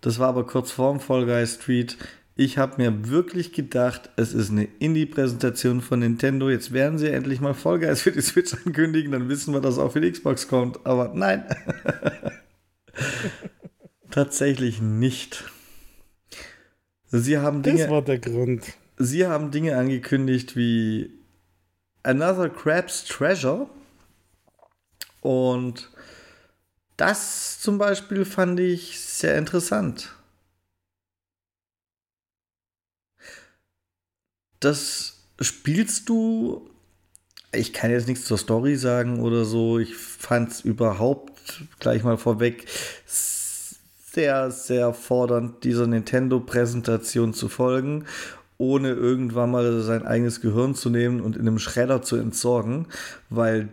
das war aber kurz vorm Fall Guy Street. Ich habe mir wirklich gedacht, es ist eine Indie-Präsentation von Nintendo. Jetzt werden sie endlich mal Fall Guys für die Switch ankündigen, dann wissen wir, dass auch für die Xbox kommt. Aber nein. Tatsächlich nicht. Sie haben Dinge. Das war der Grund. Sie haben Dinge angekündigt wie Another Crab's Treasure. Und das zum Beispiel fand ich sehr interessant. Das spielst du. Ich kann jetzt nichts zur Story sagen oder so. Ich fand es überhaupt gleich mal vorweg sehr, sehr fordernd, dieser Nintendo-Präsentation zu folgen, ohne irgendwann mal sein eigenes Gehirn zu nehmen und in einem Schredder zu entsorgen, weil,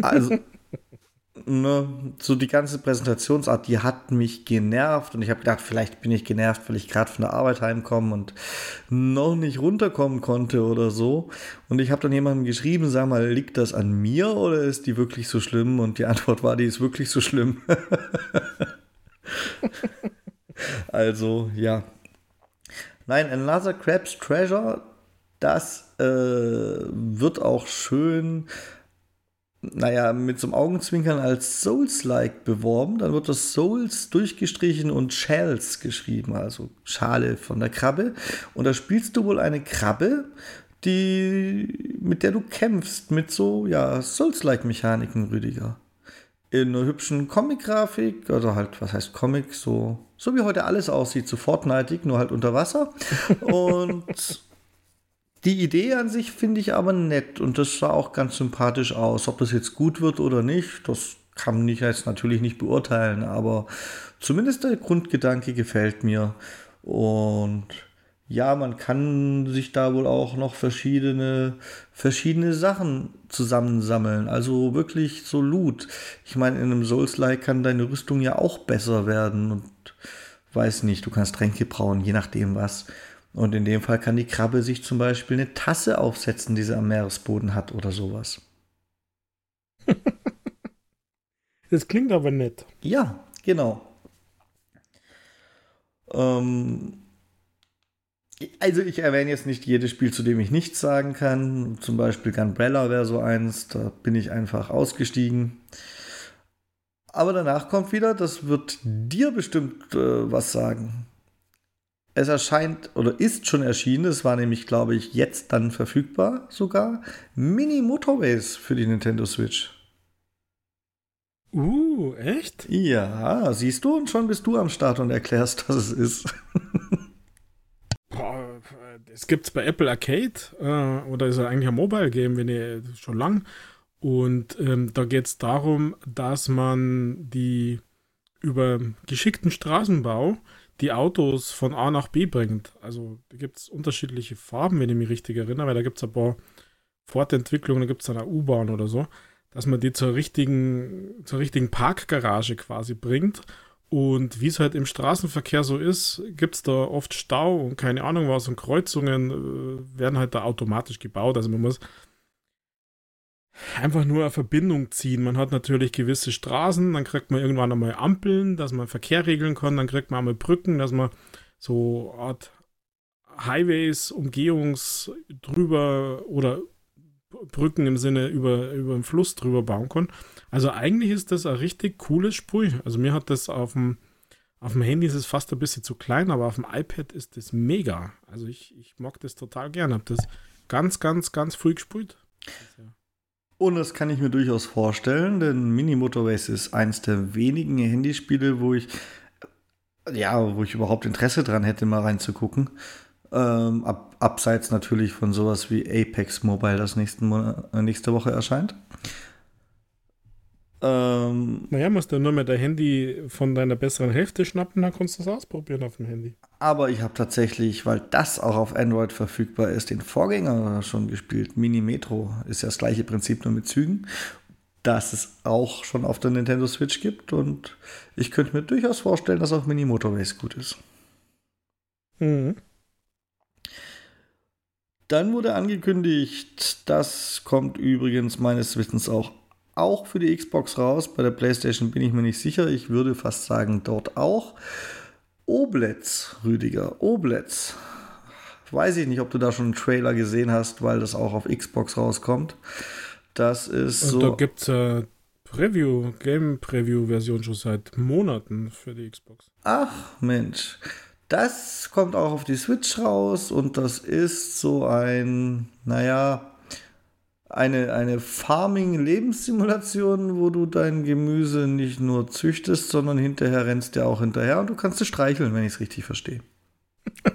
also, ne, so die ganze Präsentationsart, die hat mich genervt und ich habe gedacht, vielleicht bin ich genervt, weil ich gerade von der Arbeit heimkomme und noch nicht runterkommen konnte oder so. Und ich habe dann jemandem geschrieben, sag mal, liegt das an mir oder ist die wirklich so schlimm? Und die Antwort war, die ist wirklich so schlimm. also, ja. Nein, Another Crab's Treasure, das äh, wird auch schön, naja, mit so einem Augenzwinkern als Souls-like beworben. Dann wird das Souls durchgestrichen und Shells geschrieben, also Schale von der Krabbe. Und da spielst du wohl eine Krabbe, die, mit der du kämpfst, mit so, ja, Souls-like-Mechaniken, Rüdiger. In einer hübschen Comic-Grafik, oder halt, was heißt Comic, so, so wie heute alles aussieht, so Fortnite, nur halt unter Wasser. Und die Idee an sich finde ich aber nett und das sah auch ganz sympathisch aus. Ob das jetzt gut wird oder nicht, das kann ich jetzt natürlich nicht beurteilen, aber zumindest der Grundgedanke gefällt mir. Und ja, man kann sich da wohl auch noch verschiedene, verschiedene Sachen zusammensammeln. Also wirklich so Loot. Ich meine, in einem Souls-like kann deine Rüstung ja auch besser werden und weiß nicht, du kannst Tränke brauen, je nachdem was. Und in dem Fall kann die Krabbe sich zum Beispiel eine Tasse aufsetzen, die sie am Meeresboden hat oder sowas. Das klingt aber nett. Ja, genau. Ähm, also ich erwähne jetzt nicht jedes Spiel, zu dem ich nichts sagen kann. Zum Beispiel Gunbrella wäre so eins, da bin ich einfach ausgestiegen. Aber danach kommt wieder, das wird dir bestimmt äh, was sagen. Es erscheint oder ist schon erschienen, es war nämlich, glaube ich, jetzt dann verfügbar sogar, Mini Motorways für die Nintendo Switch. Uh, echt? Ja, siehst du, und schon bist du am Start und erklärst, was es ist. Es gibt es bei Apple Arcade äh, oder ist ja eigentlich ein Mobile Game, wenn ihr schon lang. Und ähm, da geht es darum, dass man die über geschickten Straßenbau die Autos von A nach B bringt. Also da gibt es unterschiedliche Farben, wenn ich mich richtig erinnere, weil da gibt es ein paar Fortentwicklungen, da gibt es eine U-Bahn oder so, dass man die zur richtigen, zur richtigen Parkgarage quasi bringt. Und wie es halt im Straßenverkehr so ist, gibt es da oft Stau und keine Ahnung was und Kreuzungen äh, werden halt da automatisch gebaut. Also man muss einfach nur eine Verbindung ziehen. Man hat natürlich gewisse Straßen, dann kriegt man irgendwann einmal Ampeln, dass man Verkehr regeln kann, dann kriegt man einmal Brücken, dass man so Art Highways, Umgehungs drüber oder Brücken im Sinne über, über den Fluss drüber bauen kann. Also eigentlich ist das ein richtig cooles Spiel. Also mir hat das auf dem, auf dem Handy ist es fast ein bisschen zu klein, aber auf dem iPad ist das mega. Also ich, ich mag das total gern. Habe das ganz, ganz, ganz früh gespielt. Ja und das kann ich mir durchaus vorstellen, denn Mini Motorways ist eins der wenigen Handyspiele, wo ich ja, wo ich überhaupt Interesse dran hätte, mal reinzugucken. Ähm, ab, abseits natürlich von sowas wie Apex Mobile, das nächsten Monat, äh, nächste Woche erscheint. Ähm, naja, musst du nur mit der Handy von deiner besseren Hälfte schnappen, dann kannst du es ausprobieren auf dem Handy. Aber ich habe tatsächlich, weil das auch auf Android verfügbar ist, den Vorgänger schon gespielt. Mini Metro ist ja das gleiche Prinzip nur mit Zügen. Das es auch schon auf der Nintendo Switch gibt und ich könnte mir durchaus vorstellen, dass auch Mini Motorways gut ist. Mhm. Dann wurde angekündigt, das kommt übrigens meines Wissens auch auch für die Xbox raus. Bei der PlayStation bin ich mir nicht sicher. Ich würde fast sagen, dort auch. Oblets, Rüdiger, Oblets. Weiß ich nicht, ob du da schon einen Trailer gesehen hast, weil das auch auf Xbox rauskommt. Das ist so. Und da gibt es äh, Preview, Game-Preview-Version schon seit Monaten für die Xbox. Ach, Mensch. Das kommt auch auf die Switch raus und das ist so ein, naja, eine, eine Farming-Lebenssimulation, wo du dein Gemüse nicht nur züchtest, sondern hinterher rennst dir auch hinterher und du kannst es streicheln, wenn ich es richtig verstehe.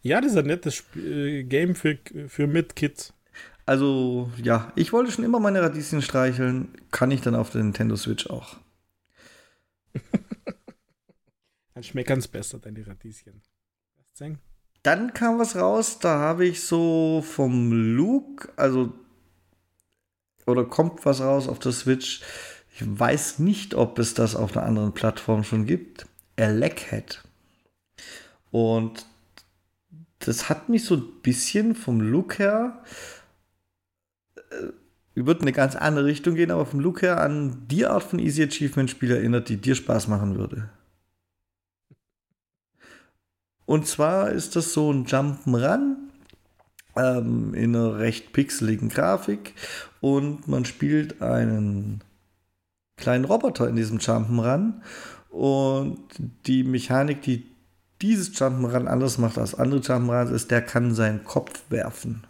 ja, das ist ein nettes Sp äh, Game für, für Mit-Kids. Also, ja, ich wollte schon immer meine Radieschen streicheln, kann ich dann auf der Nintendo Switch auch. Dann schmeckern es besser, deine Radieschen. Dann kam was raus, da habe ich so vom Look, also oder kommt was raus auf der Switch. Ich weiß nicht, ob es das auf einer anderen Plattform schon gibt. Elechead. Und das hat mich so ein bisschen vom Look her, äh, wird eine ganz andere Richtung gehen, aber vom Look her an die Art von Easy Achievement Spiel erinnert, die dir Spaß machen würde. Und zwar ist das so ein Jump'n'Run ähm, in einer recht pixeligen Grafik und man spielt einen kleinen Roboter in diesem Jump'n'Run und die Mechanik, die dieses Jump'n'Run anders macht als andere Jump'n'Runs, ist, der kann seinen Kopf werfen.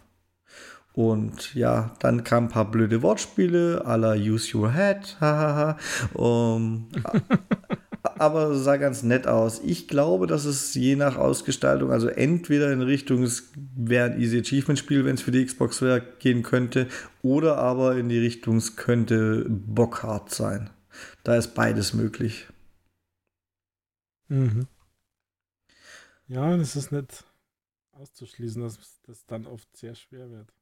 Und ja, dann kamen ein paar blöde Wortspiele, à la Use Your Head, hahaha. um, aber sah ganz nett aus. Ich glaube, dass es je nach Ausgestaltung, also entweder in Richtung, es wäre ein Easy Achievement-Spiel, wenn es für die Xbox wäre, gehen könnte, oder aber in die Richtung, es könnte bockhart sein. Da ist beides möglich. Mhm. Ja, das ist nicht auszuschließen, dass das dann oft sehr schwer wird.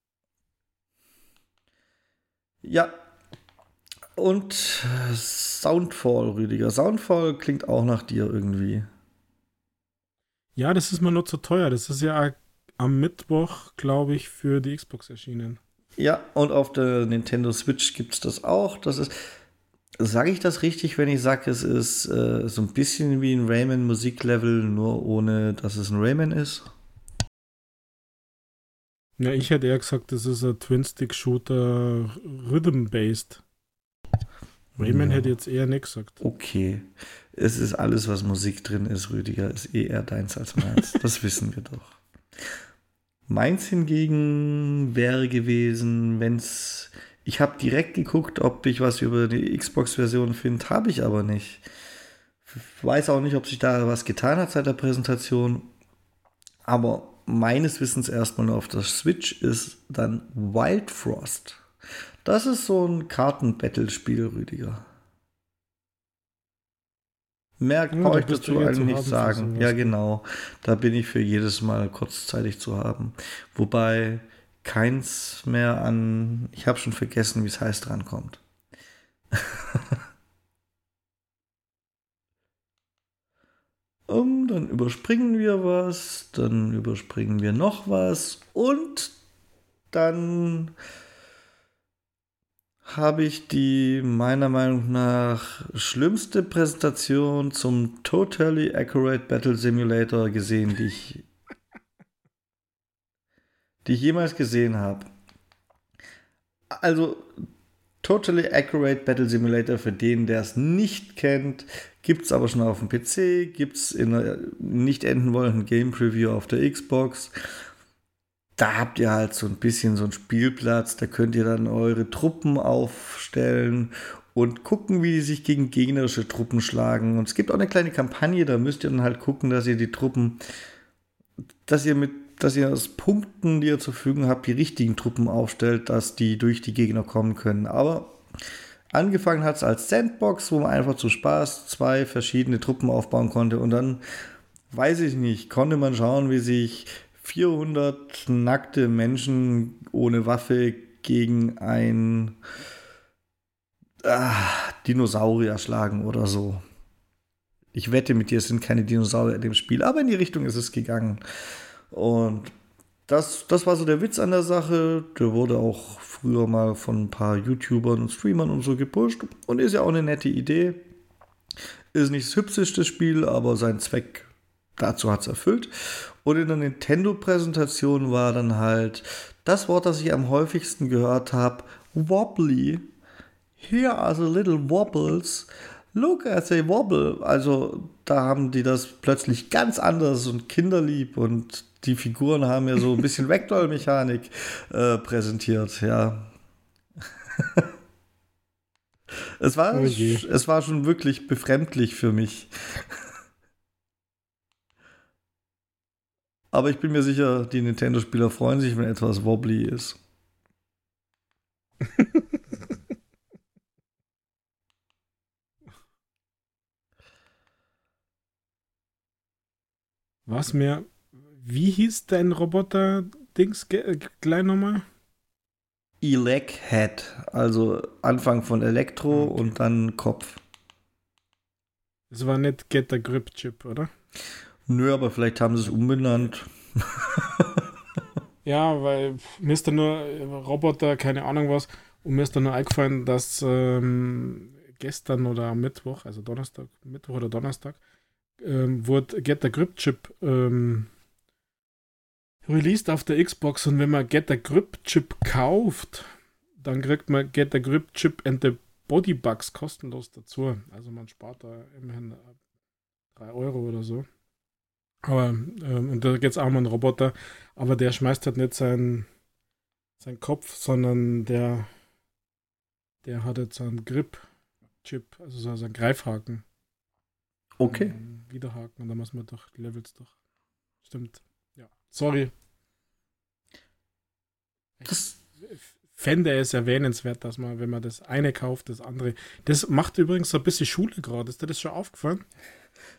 Ja. Und Soundfall, Rüdiger. Soundfall klingt auch nach dir irgendwie. Ja, das ist mir nur zu teuer. Das ist ja am Mittwoch, glaube ich, für die Xbox erschienen. Ja, und auf der Nintendo Switch gibt es das auch. Das ist. Sage ich das richtig, wenn ich sage, es ist äh, so ein bisschen wie ein Rayman Musiklevel, nur ohne dass es ein Rayman ist? Ja, ich hätte eher gesagt, das ist ein Twin-Stick-Shooter Rhythm-based. Rayman ja. hätte jetzt eher nicht gesagt. Okay. Es ist alles, was Musik drin ist, Rüdiger, ist eh eher deins als meins. das wissen wir doch. Meins hingegen wäre gewesen, wenn es. Ich habe direkt geguckt, ob ich was über die Xbox-Version finde, habe ich aber nicht. Weiß auch nicht, ob sich da was getan hat seit der Präsentation. Aber meines Wissens erstmal nur auf der Switch ist dann Wild Frost. Das ist so ein Karten-Battle-Spiel, Rüdiger. Mehr ja, brauche ich dazu eigentlich nicht sagen. Ja, genau. Da bin ich für jedes Mal kurzzeitig zu haben. Wobei keins mehr an, ich habe schon vergessen, wie es heißt, rankommt. Um, dann überspringen wir was, dann überspringen wir noch was und dann habe ich die meiner Meinung nach schlimmste Präsentation zum Totally Accurate Battle Simulator gesehen, die ich, die ich jemals gesehen habe. Also Totally Accurate Battle Simulator, für den, der es nicht kennt, gibt es aber schon auf dem PC, gibt es in einer nicht enden wollenden Game Preview auf der Xbox. Da habt ihr halt so ein bisschen so einen Spielplatz, da könnt ihr dann eure Truppen aufstellen und gucken, wie die sich gegen gegnerische Truppen schlagen. Und es gibt auch eine kleine Kampagne, da müsst ihr dann halt gucken, dass ihr die Truppen, dass ihr mit dass ihr aus Punkten, die ihr zur Verfügung habt, die richtigen Truppen aufstellt, dass die durch die Gegner kommen können. Aber angefangen hat es als Sandbox, wo man einfach zu Spaß zwei verschiedene Truppen aufbauen konnte und dann, weiß ich nicht, konnte man schauen, wie sich 400 nackte Menschen ohne Waffe gegen ein ah, Dinosaurier schlagen oder so. Ich wette mit dir, es sind keine Dinosaurier in dem Spiel, aber in die Richtung ist es gegangen. Und das, das war so der Witz an der Sache. Der wurde auch früher mal von ein paar YouTubern und Streamern und so gepusht und ist ja auch eine nette Idee. Ist nicht das hübscheste Spiel, aber sein Zweck dazu hat es erfüllt. Und in der Nintendo-Präsentation war dann halt das Wort, das ich am häufigsten gehört habe, wobbly. Here are the little wobbles. Look at the wobble. Also da haben die das plötzlich ganz anders und kinderlieb und die Figuren haben ja so ein bisschen Vektormechanik äh, präsentiert, ja. es, war, oh es war schon wirklich befremdlich für mich. Aber ich bin mir sicher, die Nintendo-Spieler freuen sich, wenn etwas wobbly ist. Was mir wie hieß dein Roboter-Dings gleich nochmal? Elec Head, also Anfang von Elektro okay. und dann Kopf. Es war nicht Get a Grip Chip, oder? Nö, aber vielleicht haben sie es umbenannt. ja, weil mir ist da nur Roboter, keine Ahnung was, und mir ist da nur eingefallen, dass ähm, gestern oder am Mittwoch, also Donnerstag, Mittwoch oder Donnerstag, ähm, wurde Get the Grip Chip ähm, released auf der Xbox und wenn man Get the Grip Chip kauft, dann kriegt man Get the Grip Chip and the Body Bugs kostenlos dazu. Also man spart da immerhin 3 äh, Euro oder so. Aber, ähm, und da geht es auch um einen Roboter, aber der schmeißt halt nicht seinen, seinen Kopf, sondern der, der hat jetzt einen Grip-Chip, also so einen Greifhaken. Okay. Ähm, Wiederhaken und dann muss man doch die Levels doch. Stimmt. Ja. Sorry. Das fände es erwähnenswert, dass man, wenn man das eine kauft, das andere. Das macht übrigens so ein bisschen Schule gerade. Ist dir das schon aufgefallen?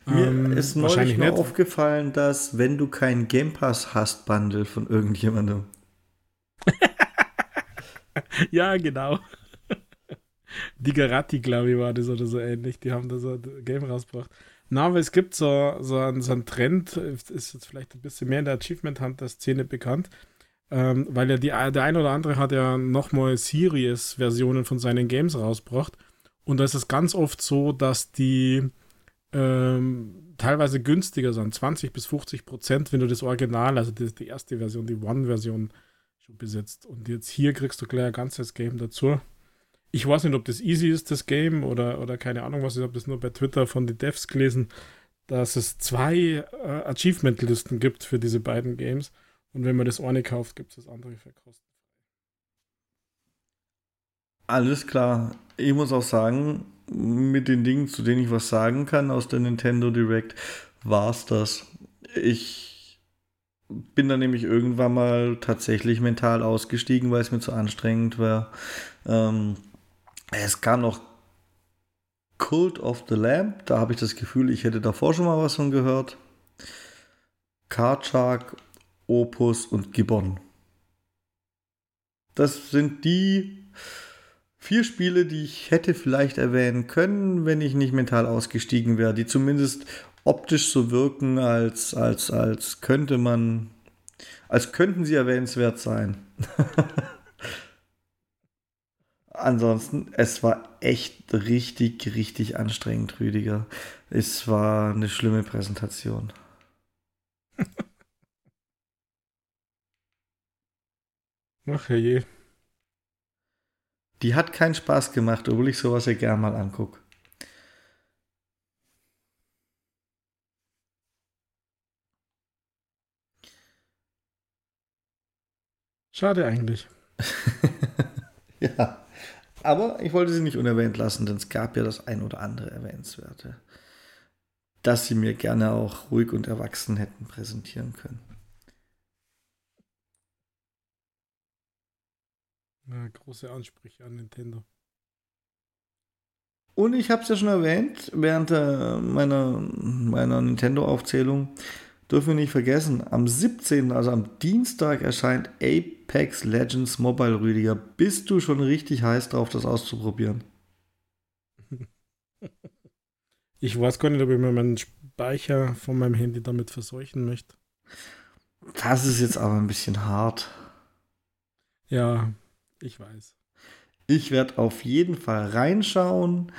Mir ähm, ist neulich noch aufgefallen, dass wenn du keinen Game Pass hast, Bundle von irgendjemandem. ja, genau. Die Garati, glaube ich, war das oder so ähnlich. Die haben da so ein Game rausgebracht. Na, aber es gibt so, so, einen, so einen Trend, ist jetzt vielleicht ein bisschen mehr in der Achievement Hunter-Szene bekannt, ähm, weil ja die, der ein oder andere hat ja nochmal Series-Versionen von seinen Games rausgebracht. Und da ist es ganz oft so, dass die ähm, teilweise günstiger sind, 20 bis 50 Prozent, wenn du das Original, also die, die erste Version, die One-Version schon besitzt. Und jetzt hier kriegst du gleich ein ganzes Game dazu. Ich weiß nicht, ob das easy ist, das Game, oder, oder keine Ahnung was, ich habe das nur bei Twitter von den Devs gelesen, dass es zwei äh, Achievement-Listen gibt für diese beiden Games. Und wenn man das eine kauft, gibt es das andere für Kosten. Alles klar. Ich muss auch sagen, mit den Dingen, zu denen ich was sagen kann aus der Nintendo Direct, war es das. Ich bin dann nämlich irgendwann mal tatsächlich mental ausgestiegen, weil es mir zu anstrengend war. Ähm, es kam noch Cult of the Lamp, da habe ich das Gefühl, ich hätte davor schon mal was von gehört. Card Shark, Opus und Gibbon. Das sind die vier Spiele, die ich hätte vielleicht erwähnen können, wenn ich nicht mental ausgestiegen wäre, die zumindest optisch so wirken, als, als, als könnte man, als könnten sie erwähnenswert sein. Ansonsten, es war echt richtig, richtig anstrengend, Rüdiger. Es war eine schlimme Präsentation. Ach je. Die hat keinen Spaß gemacht, obwohl ich sowas ja gern mal angucke. Schade eigentlich. ja. Aber ich wollte sie nicht unerwähnt lassen, denn es gab ja das ein oder andere Erwähnenswerte, das sie mir gerne auch ruhig und erwachsen hätten präsentieren können. Ja, große Ansprüche an Nintendo. Und ich habe es ja schon erwähnt, während äh, meiner, meiner Nintendo-Aufzählung, dürfen wir nicht vergessen, am 17., also am Dienstag erscheint Apex Legends Mobile Rüdiger. Bist du schon richtig heiß drauf, das auszuprobieren? Ich weiß gar nicht, ob ich mir meinen Speicher von meinem Handy damit verseuchen möchte. Das ist jetzt aber ein bisschen hart. Ja, ich weiß. Ich werde auf jeden Fall reinschauen.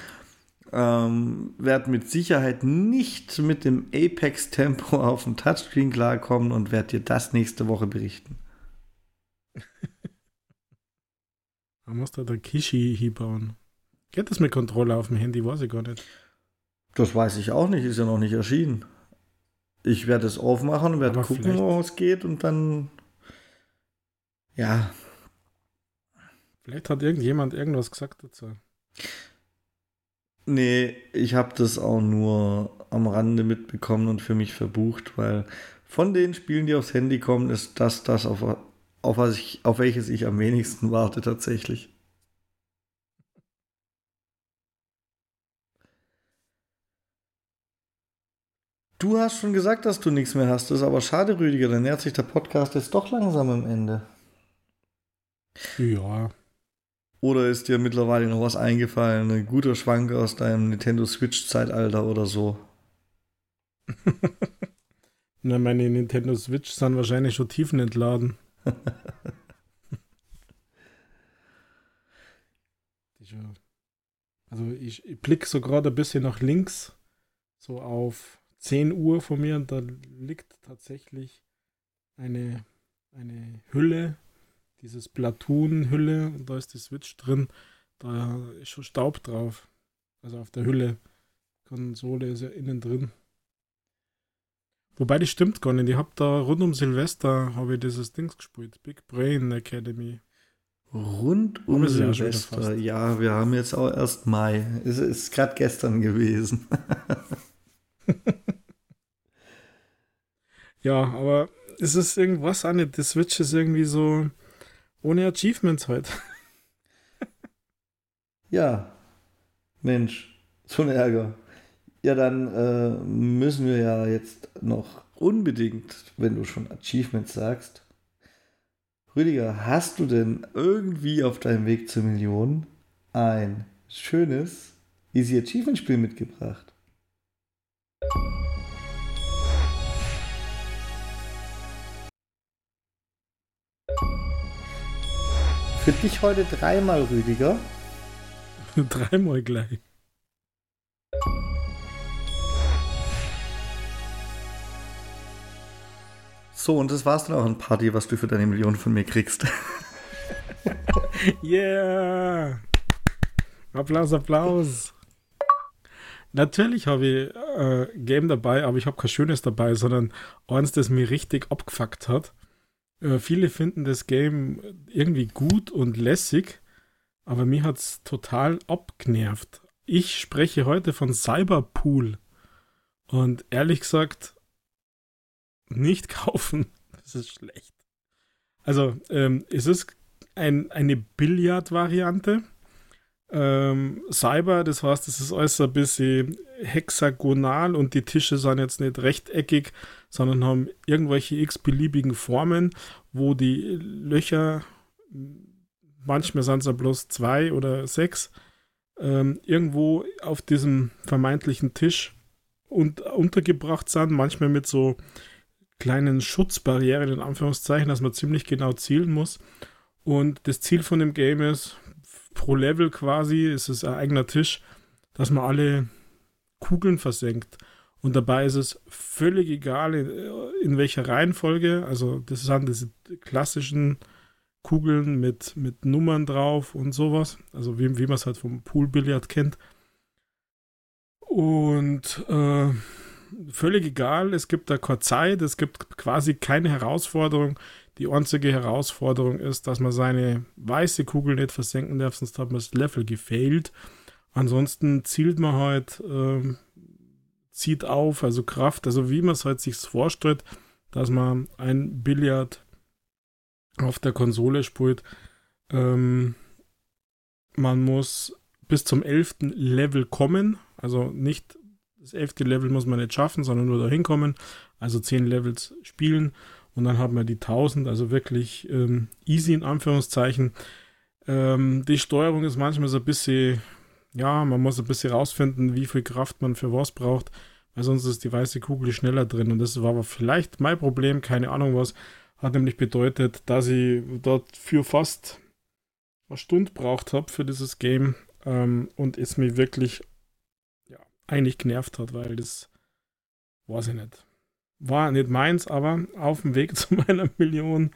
Ähm, werde mit Sicherheit nicht mit dem Apex-Tempo auf dem Touchscreen klarkommen und werde dir das nächste Woche berichten. Man muss da der Kishi hinbauen. Geht das mit Controller auf dem Handy? Weiß ich gar nicht. Das weiß ich auch nicht, ist ja noch nicht erschienen. Ich werde es aufmachen, werde gucken, wo es geht und dann. Ja, Vielleicht hat irgendjemand irgendwas gesagt dazu. Nee, ich habe das auch nur am Rande mitbekommen und für mich verbucht, weil von den Spielen, die aufs Handy kommen, ist das das, auf, auf, was ich, auf welches ich am wenigsten warte tatsächlich. Du hast schon gesagt, dass du nichts mehr hast. Das ist aber schade, Rüdiger. Dann nähert sich der Podcast jetzt doch langsam am Ende. Ja, oder ist dir mittlerweile noch was eingefallen? Ein guter Schwank aus deinem Nintendo Switch-Zeitalter oder so? Na, meine Nintendo Switch sind wahrscheinlich schon tiefenentladen. also ich, ich blicke so gerade ein bisschen nach links, so auf 10 Uhr von mir und da liegt tatsächlich eine, eine Hülle, dieses Platoon-Hülle und da ist die Switch drin. Da ist schon Staub drauf. Also auf der Hülle. Konsole ist ja innen drin. Wobei, das stimmt gar nicht. Ich habe da rund um Silvester habe ich dieses Dings gespielt. Big Brain Academy. Rund um Silvester. Ja, wir haben jetzt auch erst Mai. Es ist gerade gestern gewesen. ja, aber es ist irgendwas an Die Switch ist irgendwie so ohne Achievements heute. ja. Mensch, so ein Ärger. Ja, dann äh, müssen wir ja jetzt noch unbedingt, wenn du schon Achievements sagst. Rüdiger, hast du denn irgendwie auf deinem Weg zur Million ein schönes Easy Achievement Spiel mitgebracht? Für dich heute dreimal, Rüdiger. dreimal gleich. So, und das war's dann auch an Party, was du für deine Million von mir kriegst. yeah! Applaus, Applaus. Natürlich habe ich äh, Game dabei, aber ich habe kein schönes dabei, sondern eins, das mir richtig abgefuckt hat. Äh, viele finden das Game irgendwie gut und lässig, aber mir hat es total abgenervt. Ich spreche heute von Cyberpool. Und ehrlich gesagt, nicht kaufen. Das ist schlecht. Also, ähm, es ist ein, eine Billard-Variante. Ähm, Cyber, das heißt, es ist alles ein bisschen hexagonal und die Tische sind jetzt nicht rechteckig, sondern haben irgendwelche x-beliebigen Formen, wo die Löcher, manchmal sind es ja bloß zwei oder sechs, ähm, irgendwo auf diesem vermeintlichen Tisch und, untergebracht sind, manchmal mit so kleinen Schutzbarrieren in Anführungszeichen, dass man ziemlich genau zielen muss. Und das Ziel von dem Game ist, pro Level quasi, ist es ein eigener Tisch, dass man alle Kugeln versenkt. Und dabei ist es völlig egal, in, in welcher Reihenfolge. Also, das sind diese klassischen Kugeln mit, mit Nummern drauf und sowas. Also, wie, wie man es halt vom Poolbillard kennt. Und äh, völlig egal. Es gibt da keine Zeit, es gibt quasi keine Herausforderung. Die einzige Herausforderung ist, dass man seine weiße Kugel nicht versenken darf, sonst hat man das Level gefailt. Ansonsten zielt man halt, äh, zieht auf, also Kraft, also wie man es halt sich vorstellt, dass man ein Billard auf der Konsole spielt. Ähm, man muss bis zum 11. Level kommen, also nicht das elfte Level muss man nicht schaffen, sondern nur dahin kommen. Also zehn Levels spielen und dann haben wir die 1000, also wirklich ähm, easy in Anführungszeichen. Ähm, die Steuerung ist manchmal so ein bisschen, ja, man muss ein bisschen rausfinden, wie viel Kraft man für was braucht, weil sonst ist die weiße Kugel schneller drin. Und das war aber vielleicht mein Problem, keine Ahnung was. Hat nämlich bedeutet, dass ich dort für fast eine Stunde braucht habe für dieses Game ähm, und es mir wirklich eigentlich genervt hat, weil das weiß ich nicht. War nicht meins, aber auf dem Weg zu meiner Million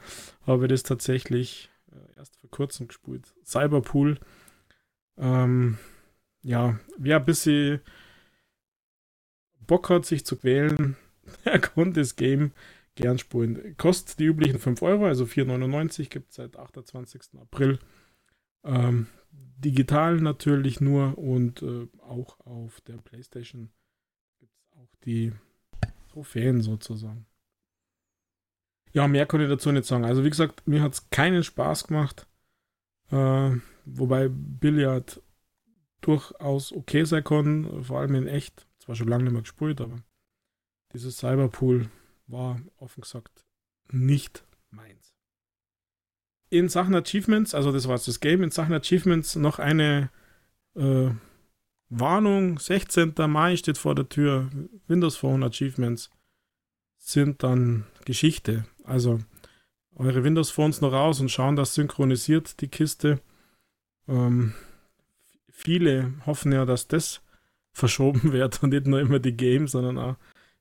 habe ich das tatsächlich äh, erst vor kurzem gespielt. Cyberpool. Ähm, ja, wer ein bisschen Bock hat, sich zu quälen, der konnte das Game gern spielen. Kostet die üblichen 5 Euro, also 4,99 gibt es seit 28. April. Ähm, digital natürlich nur und äh, auch auf der PlayStation gibt es auch die Trophäen sozusagen. Ja, mehr kann ich dazu nicht sagen. Also wie gesagt, mir hat es keinen Spaß gemacht. Äh, wobei Billard durchaus okay sein kann, vor allem in echt. Zwar schon lange nicht mehr gespielt, aber dieses Cyberpool war offen gesagt nicht meins in Sachen Achievements, also das war das Game, in Sachen Achievements noch eine äh, Warnung. 16. Mai steht vor der Tür. Windows Phone Achievements sind dann Geschichte. Also eure Windows Phones noch raus und schauen, dass synchronisiert die Kiste. Ähm, viele hoffen ja, dass das verschoben wird und nicht nur immer die Games, sondern auch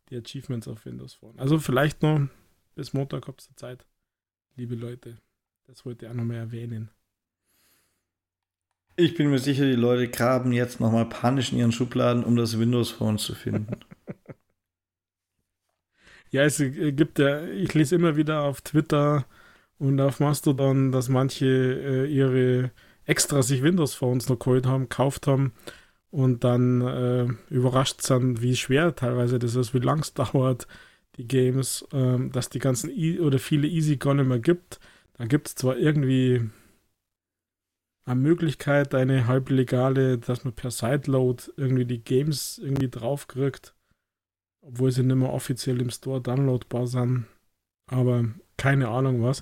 die Achievements auf Windows Phone. Also vielleicht noch bis Montag habt ihr Zeit, liebe Leute. Das wollte ich auch noch mal erwähnen. Ich bin mir sicher, die Leute graben jetzt nochmal panisch in ihren Schubladen, um das Windows Phone zu finden. ja, es gibt ja, ich lese immer wieder auf Twitter und auf Mastodon, dass manche äh, ihre extra sich Windows Phones noch geholt haben, gekauft haben und dann äh, überrascht sind, wie schwer teilweise das ist, wie lang es dauert, die Games, äh, dass die ganzen e oder viele Easy gar nicht mehr gibt. Da gibt es zwar irgendwie Möglichkeit, eine halblegale, dass man per Sideload irgendwie die Games irgendwie draufkriegt, obwohl sie nicht mehr offiziell im Store downloadbar sind. Aber keine Ahnung was.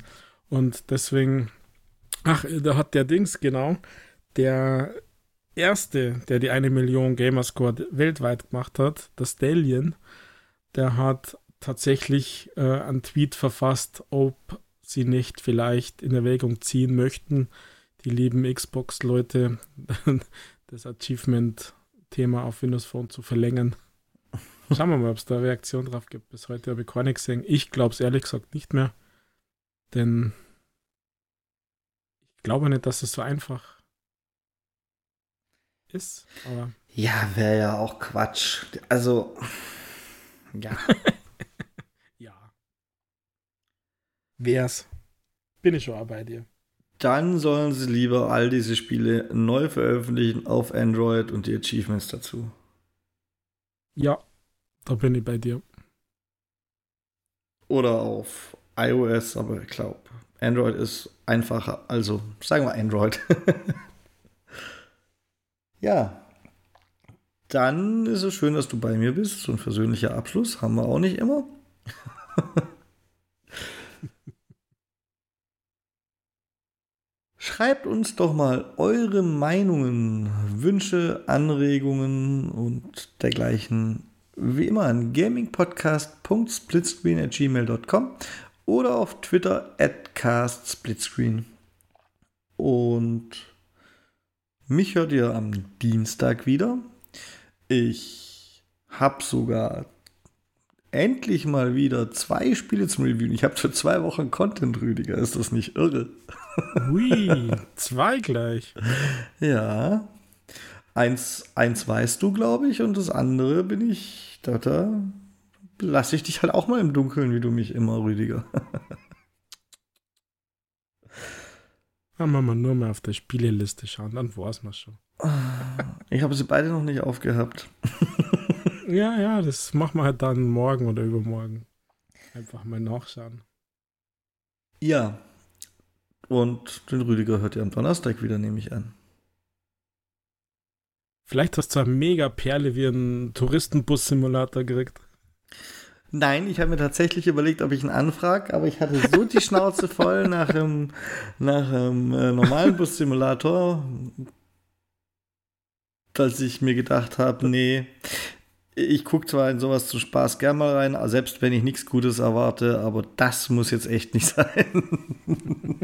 Und deswegen, ach, da hat der Dings, genau, der erste, der die eine Million Gamerscore weltweit gemacht hat, das Stallion, der hat tatsächlich äh, einen Tweet verfasst, ob sie nicht vielleicht in Erwägung ziehen möchten, die lieben Xbox-Leute das Achievement-Thema auf Windows Phone zu verlängern. Schauen wir mal, ob es da Reaktion drauf gibt. Bis heute habe ich gar nichts gesehen. Ich glaube es ehrlich gesagt nicht mehr. Denn ich glaube nicht, dass es so einfach ist. Aber ja, wäre ja auch Quatsch. Also, ja. ja. Wär's. Bin ich schon bei dir dann sollen sie lieber all diese Spiele neu veröffentlichen auf Android und die Achievements dazu. Ja, da bin ich bei dir. Oder auf iOS, aber ich glaube, Android ist einfacher. Also sagen wir Android. ja. Dann ist es schön, dass du bei mir bist. So ein versöhnlicher Abschluss haben wir auch nicht immer. Schreibt uns doch mal eure Meinungen, Wünsche, Anregungen und dergleichen wie immer an gamingpodcast.splitscreen.gmail.com oder auf Twitter at castsplitscreen. Und mich hört ihr am Dienstag wieder. Ich habe sogar endlich mal wieder zwei Spiele zum Reviewen. Ich habe für zwei Wochen Content, Rüdiger. Ist das nicht irre? Hui, zwei gleich. Ja. Eins, eins weißt du, glaube ich, und das andere bin ich, da, da lasse ich dich halt auch mal im Dunkeln, wie du mich immer, Rüdiger. Haben wir mal nur mal auf der Spieleliste schauen, dann war es mal schon. Ich habe sie beide noch nicht aufgehabt. ja, ja, das machen wir halt dann morgen oder übermorgen. Einfach mal nachschauen. Ja, und den Rüdiger hört ihr am Donnerstag wieder, nehme ich an. Vielleicht hast du eine mega Perle wie ein Touristenbus-Simulator gekriegt. Nein, ich habe mir tatsächlich überlegt, ob ich ihn anfrage, aber ich hatte so die Schnauze voll nach einem, nach einem äh, normalen Bus-Simulator, dass ich mir gedacht habe, nee, ich gucke zwar in sowas zum Spaß gerne mal rein, selbst wenn ich nichts Gutes erwarte, aber das muss jetzt echt nicht sein.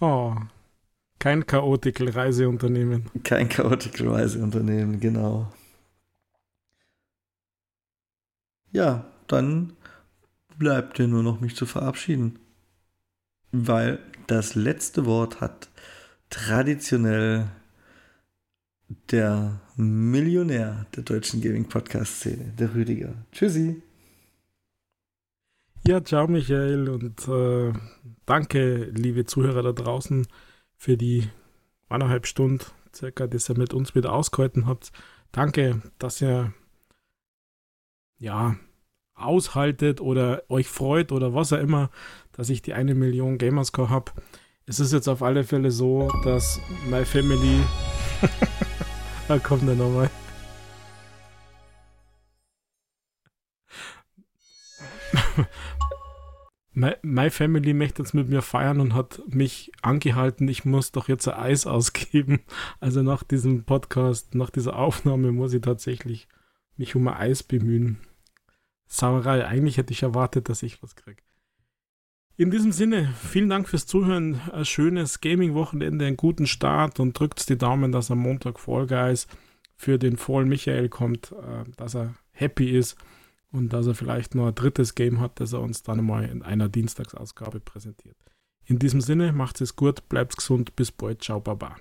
oh. Kein Chaotical Reiseunternehmen. Kein Chaotical Reiseunternehmen, genau. Ja, dann bleibt dir nur noch mich zu verabschieden. Weil das letzte Wort hat traditionell der Millionär der deutschen Gaming-Podcast-Szene, der Rüdiger. Tschüssi. Ja, ciao Michael und äh, danke, liebe Zuhörer da draußen, für die eineinhalb Stunden circa, dass ihr mit uns wieder ausgehalten habt. Danke, dass ihr ja aushaltet oder euch freut oder was auch immer, dass ich die eine Million Gamerscore habe. Es ist jetzt auf alle Fälle so, dass My Family da kommt er nochmal. My, My, Family möchte jetzt mit mir feiern und hat mich angehalten, ich muss doch jetzt ein Eis ausgeben. Also nach diesem Podcast, nach dieser Aufnahme muss ich tatsächlich mich um ein Eis bemühen. Sauerei, eigentlich hätte ich erwartet, dass ich was kriege. In diesem Sinne, vielen Dank fürs Zuhören. Ein schönes Gaming-Wochenende, einen guten Start und drückt die Daumen, dass am Montag Fall Guys für den Fall Michael kommt, äh, dass er happy ist und dass er vielleicht noch ein drittes Game hat, das er uns dann mal in einer Dienstagsausgabe präsentiert. In diesem Sinne, macht es gut, bleibt gesund, bis bald, ciao, baba.